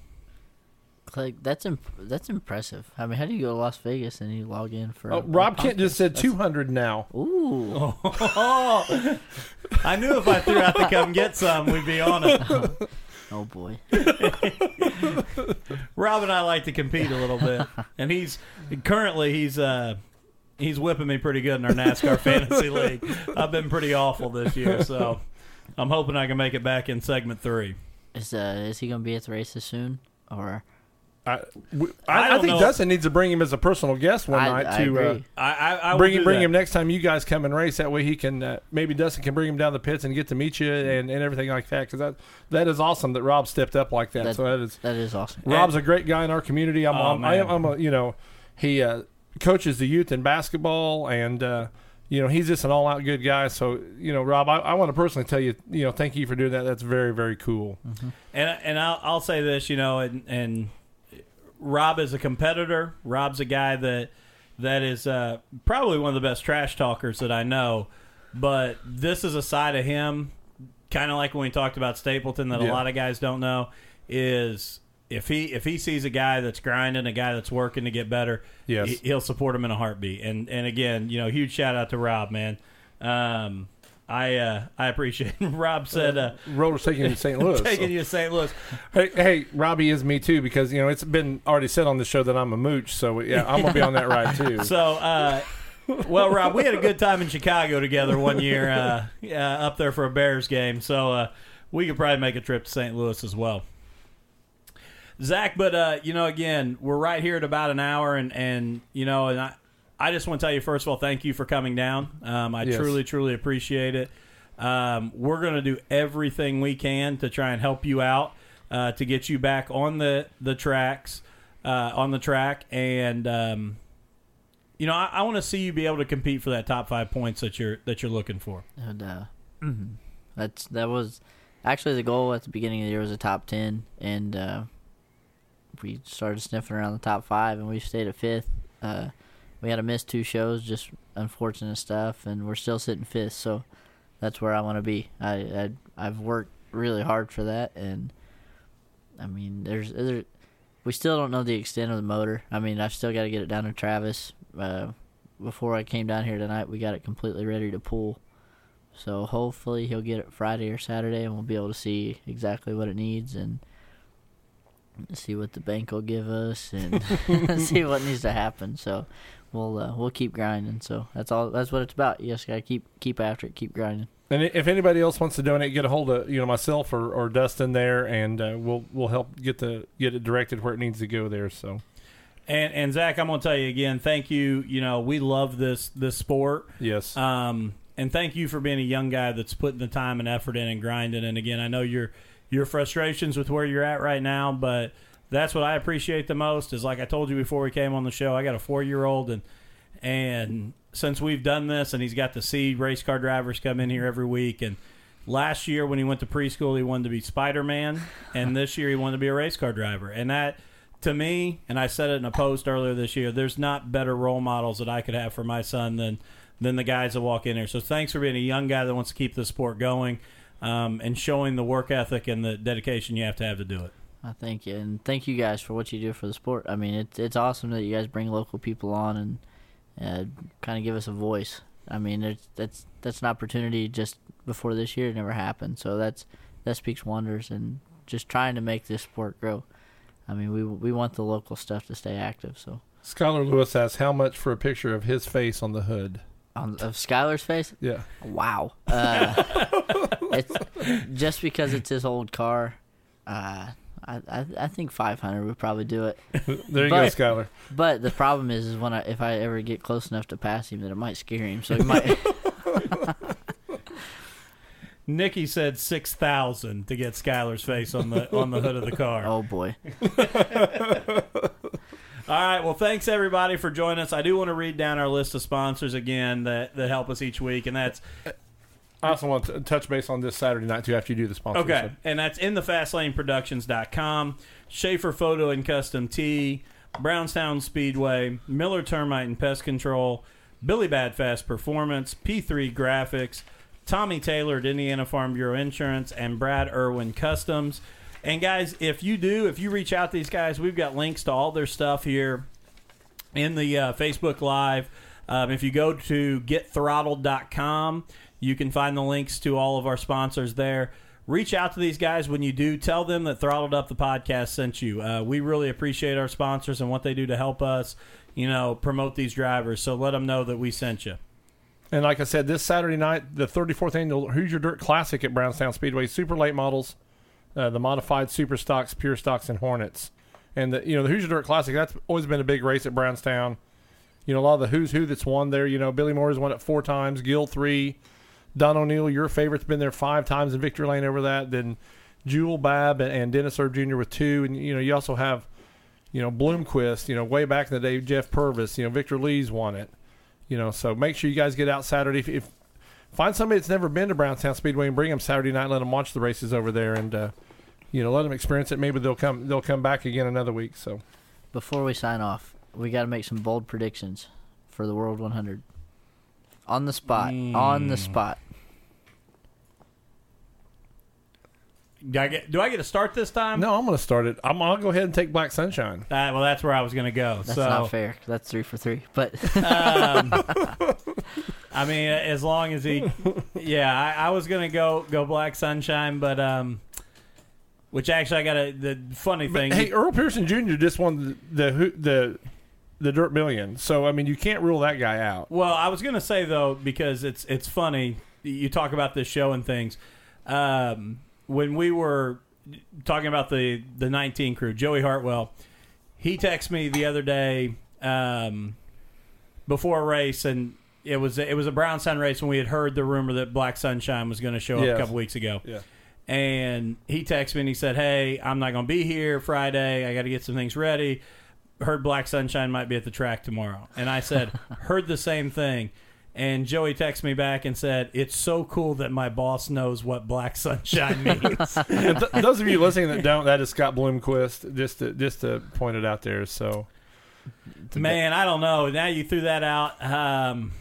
Clegg, that's imp- that's impressive. I mean, how do you go to Las Vegas and you log in for?
oh,
a- a
Rob Kent just said two hundred now.
Ooh, (laughs)
I knew if I threw out to come get some, we'd be on it. (laughs)
oh boy. (laughs)
Rob and I like to compete a little bit, and he's currently he's uh, he's whipping me pretty good in our NASCAR fantasy league. I've been pretty awful this year, so I'm hoping I can make it back in segment three.
Is uh is he gonna be at the races soon or?
I, w-
I
I, I
don't
think
know.
Dustin needs to bring him as a personal guest one
I,
night
I
to uh.
I, I, I
bring him bring
that.
him next time you guys come and race. That way he can uh, maybe Dustin can bring him down the pits and get to meet you and, and everything like that. Because that that is awesome that Rob stepped up like that.
That-
so that is
that is awesome.
Rob's a great guy in our community. I'm,
Oh,
I'm, I am. I'm a, you know, he uh, coaches the youth in basketball, and uh, you know, he's just an all out good guy. So, you know, Rob, I, I want to personally tell you, you know, thank you for doing that. That's very, very cool.
And and I'll, I'll say this, you know, and and Rob is a competitor. Rob's a guy that that is uh, probably one of the best trash talkers that I know. But this is a side of him, kind of like when we talked about Stapleton, that a lot of guys don't know. Is if he if he sees a guy that's grinding, a guy that's working to get better,
Yes.
he, he'll support him in a heartbeat. And and again, you know, huge shout out to Rob, man. Um, I uh, I appreciate. It. (laughs) Rob said. Uh,
Rollers taking you to St. Louis. (laughs)
Taking
so.
you to St. Louis.
Hey, hey, Robbie is me too because you know it's been already said on the show that I'm a mooch. So yeah, I'm gonna be on that ride too. (laughs)
So, uh, well, Rob, we had a good time in Chicago together one year uh, uh, up there for a Bears game. So uh, we could probably make a trip to St. Louis as well. Zach, but uh, you know, again, we're right here at about an hour, and and you know, and I, I just want to tell you first of all, thank you for coming down. Um, I
Yes.
truly, truly appreciate it. Um, we're going to do everything we can to try and help you out uh, to get you back on the the tracks, uh, on the track, and um, you know, I, I want to see you be able to compete for that top five points that you're that you're looking for.
And, uh, that's that was actually the goal at the beginning of the year was a top ten, and uh, we started sniffing around the top five, and we stayed at fifth. We had to miss two shows, just unfortunate stuff, and we're still sitting fifth. So that's where I want to be. I, I I've worked really hard for that, and I mean, there's there, we still don't know the extent of the motor. I mean, I've still got to get it down to Travis. Uh, before I came down here tonight, we got it completely ready to pull. So hopefully he'll get it Friday or Saturday, and we'll be able to see exactly what it needs and see what the bank will give us and (laughs) see what needs to happen. So we'll uh, we'll keep grinding. So that's all. That's what it's about. You just gotta keep keep after it, keep grinding.
And if anybody else wants to donate, get a hold of you know myself or, or Dustin there, and uh, we'll we'll help get the get it directed where it needs to go there. So
And and Zach, I'm going to tell you again, thank you. You know, we love this this sport.
yes,
Um, and thank you for being a young guy that's putting the time and effort in and grinding. And again, I know your your frustrations with where you're at right now, but that's what I appreciate the most. Is like I told you before we came on the show, I got a four year old, and and since we've done this, and he's got to see race car drivers come in here every week, and last year when he went to preschool, he wanted to be Spider Man, (laughs) and this year he wanted to be a race car driver, and that. To me, and I said it in a post earlier this year, there's not better role models that I could have for my son than than the guys that walk in here. So thanks for being a young guy that wants to keep the sport going um, and showing the work ethic and the dedication you have to have to do it.
I thank you, and thank you guys for what you do for the sport. I mean, it's it's awesome that you guys bring local people on and uh, kind of give us a voice. I mean, it's, that's that's an opportunity just before this year never happened. So that's that speaks wonders, and just trying to make this sport grow. I mean, we we want the local stuff to stay active. So
Skylar Lewis asks how much for a picture of his face on the hood.
on of Skylar's face,
Yeah,
wow. Uh, (laughs) it's just because it's his old car. Uh, I, I I think 500 would probably do it. (laughs)
there you
But-
go, Skylar.
But the problem is, is when I if I ever get close enough to pass him, that it might scare him. So he might. (laughs) (laughs)
Nikki said six thousand to get Skylar's face on the on the hood of the car.
oh boy.
All right. Well, thanks everybody for joining us. I do want to read down our list of sponsors again that, that help us each week, and that's
I also want to touch base on this Saturday night too after you do the sponsor.
Okay, and that's in the fastlaneproductions.com, Schaefer Photo and Custom Tee, Brownstown Speedway, Miller Termite and Pest Control, Billy Bad Fast Performance, P3 Graphics, Tommy Taylor at Indiana Farm Bureau Insurance, and Brad Irwin Customs. And guys, if you do, if you reach out to these guys, we've got links to all their stuff here in the uh, Facebook Live. Um, if you go to getthrottled.com, you can find the links to all of our sponsors there. Reach out to these guys when you do. Tell them that Throttled Up the podcast sent you. Uh, we really appreciate our sponsors and what they do to help us, you know, promote these drivers. So let them know that we sent you.
And like I said, this Saturday night, the 34th annual Hoosier Dirt Classic at Brownstown Speedway, super late models, uh, the modified super stocks, pure stocks, and Hornets. And the you know the Hoosier Dirt Classic that's always been a big race at Brownstown. You know a lot of the who's who that's won there. You know Billy Moore's won it four times, Gill three, Don O'Neal, your favorite's been there five times in victory lane over that. Then Jewel Babb and, and Dennis Erb Jr. with two, and you know you also have you know Bloomquist. You know way back in the day, Jeff Purvis. You know Victor Lee's won it. You know so make sure you guys get out Saturday. If, if find somebody that's never been to Brownstown Speedway and bring them Saturday night, let them watch the races over there, and uh, you know let them experience it. Maybe they'll come they'll come back again another week. So
Before we sign off, we got to make some bold predictions for the World 100. On the spot. On the spot.
Do I get, do I get to start this time?
no, I'm going to start it. I'm, I'll go ahead and take Black Sunshine.
Uh, well, that's where I was going to go.
That's
so,
not fair. That's three for three. But
Um, (laughs) I mean, as long as he, yeah, I, I was gonna go go Black Sunshine, but um, which actually I got a the funny thing.
Hey, Earl Pearson Jr. just won the the the, the Dirt Million, so I mean you can't rule that guy out.
Well, I was gonna say though because it's it's funny. You talk about this show and things. Um, when we were talking about the the 19 crew, Joey Hartwell, he texted me the other day um, before a race, and it was it was a Brown Sun race when we had heard the rumor that Black Sunshine was going to show up
Yes.
a couple weeks ago.
Yeah.
And he texted me and he said, "Hey, I'm not going to be here Friday. I got to get some things ready. Heard Black Sunshine might be at the track tomorrow." And I said, (laughs) "Heard the same thing." And Joey texted me back and said, "It's so cool that my boss knows what Black Sunshine (laughs) means."
And th- those of you listening that don't, that is Scott Bloomquist. Just to just to point it out there. So
Man, I don't know. Now you threw that out. Um,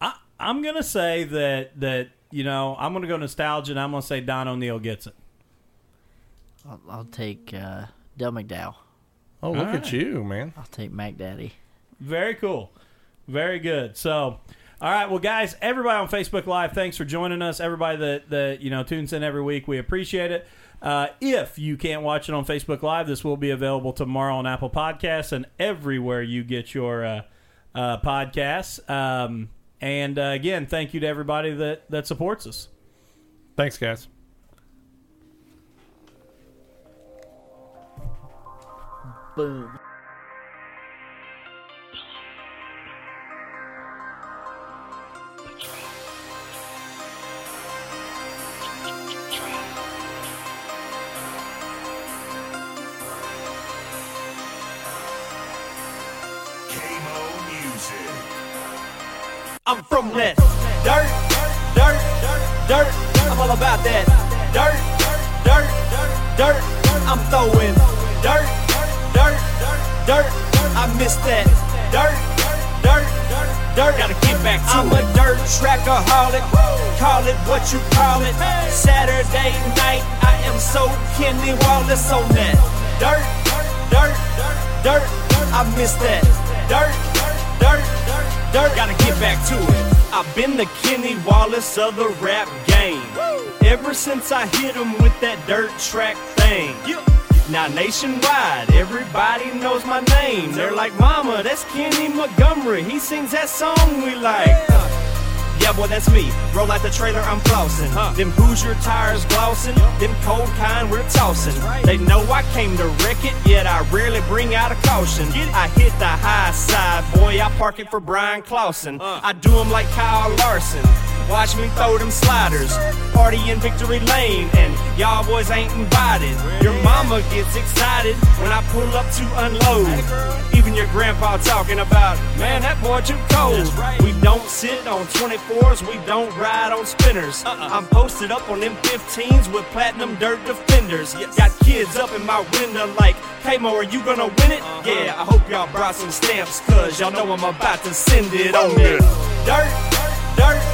I, I'm gonna say that that you know I'm gonna go nostalgia, and I'm gonna say Don O'Neal gets it.
I'll, I'll take uh, Dale McDowell.
oh look
All
at you, man.
I'll take Mac Daddy.
Very cool. Very good. So, all right, well, guys, everybody on Facebook Live, thanks for joining us. Everybody that that you know tunes in every week, we appreciate it. Uh, if you can't watch it on Facebook Live, this will be available tomorrow on Apple Podcasts and everywhere you get your uh, uh, podcasts. Um, and uh, again, thank you to everybody that that supports us.
Thanks, guys.
Boom.
I'm from that dirt, dirt, dirt. I'm all about that dirt, dirt, dirt. Dirt. I'm throwing dirt, dirt, dirt. I miss that dirt, dirt, dirt. Gotta get back to I'm a dirt trackaholic. Call it what you call it. Saturday night, I am so Kenny Wallace on that dirt, dirt, dirt. I miss that dirt, dirt, dirt. Gotta get back to it. I've been the Kenny Wallace of the rap game. Ever since I hit him with that dirt track thing. Now nationwide, everybody knows my name. They're like, Mama, that's Kenny Montgomery. He sings that song we like. Yeah, boy, that's me. Roll out the trailer, I'm flossing. Them Hoosier tires glossing. Them cold kind we're tossing. They know I came to wreck it, yet I rarely bring out a caution. I hit the high side, boy, I park it for Bryan Clauson. I do 'em like Kyle Larson. Watch me throw them sliders. Party in Victory Lane, and y'all boys ain't invited. Your mama gets excited when I pull up to unload. Even your grandpa talking about, man, that boy too cold. We don't sit on 24s, we don't ride on spinners. Uh-uh. I'm posted up on them 15s with platinum dirt defenders. Got kids up in my window like, hey Mo, are you gonna win it? Uh-huh. Yeah, I hope y'all brought some stamps, cause y'all know I'm about to send it on that dirt, dirt,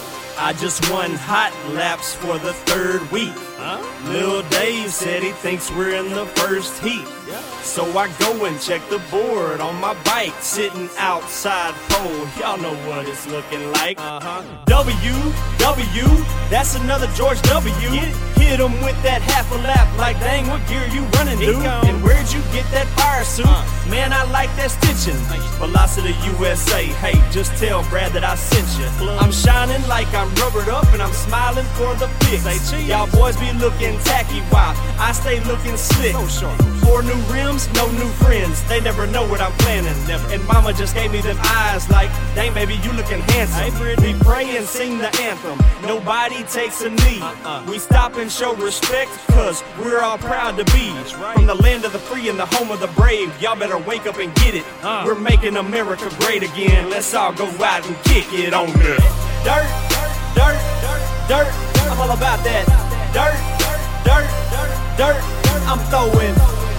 I just won hot laps for the third week. Huh? Lil Dave said he thinks we're in the first heat. So I go and check the board on my bike, sitting outside pole. Y'all know what it's looking like. Uh-huh. W, W, that's another George W. Hit him with that half a lap, like dang, what gear you running, dude? And where'd you get that fire suit? Man, I like that stitching. Velocita USA, hey, just tell Brad that I sent you. I'm shining like I'm rubbered up and I'm smiling for the pics. Y'all boys be looking tacky while I stay looking slick. Four new rims, no new friends. They never know what I'm planning. Never. And mama just gave me them eyes like, dang, baby, you looking handsome. We pray and sing the anthem. Nobody takes a knee. Uh-uh. We stop and show respect, cause we're all proud to be from the land of the free and the home of the brave. Y'all better wake up and get it. Uh-huh. We're making America great again. Let's all go out and kick it on the dirt, dirt, dirt. Dirt. I'm all about that Dirt, dirt, dirt, dirt. I'm throwing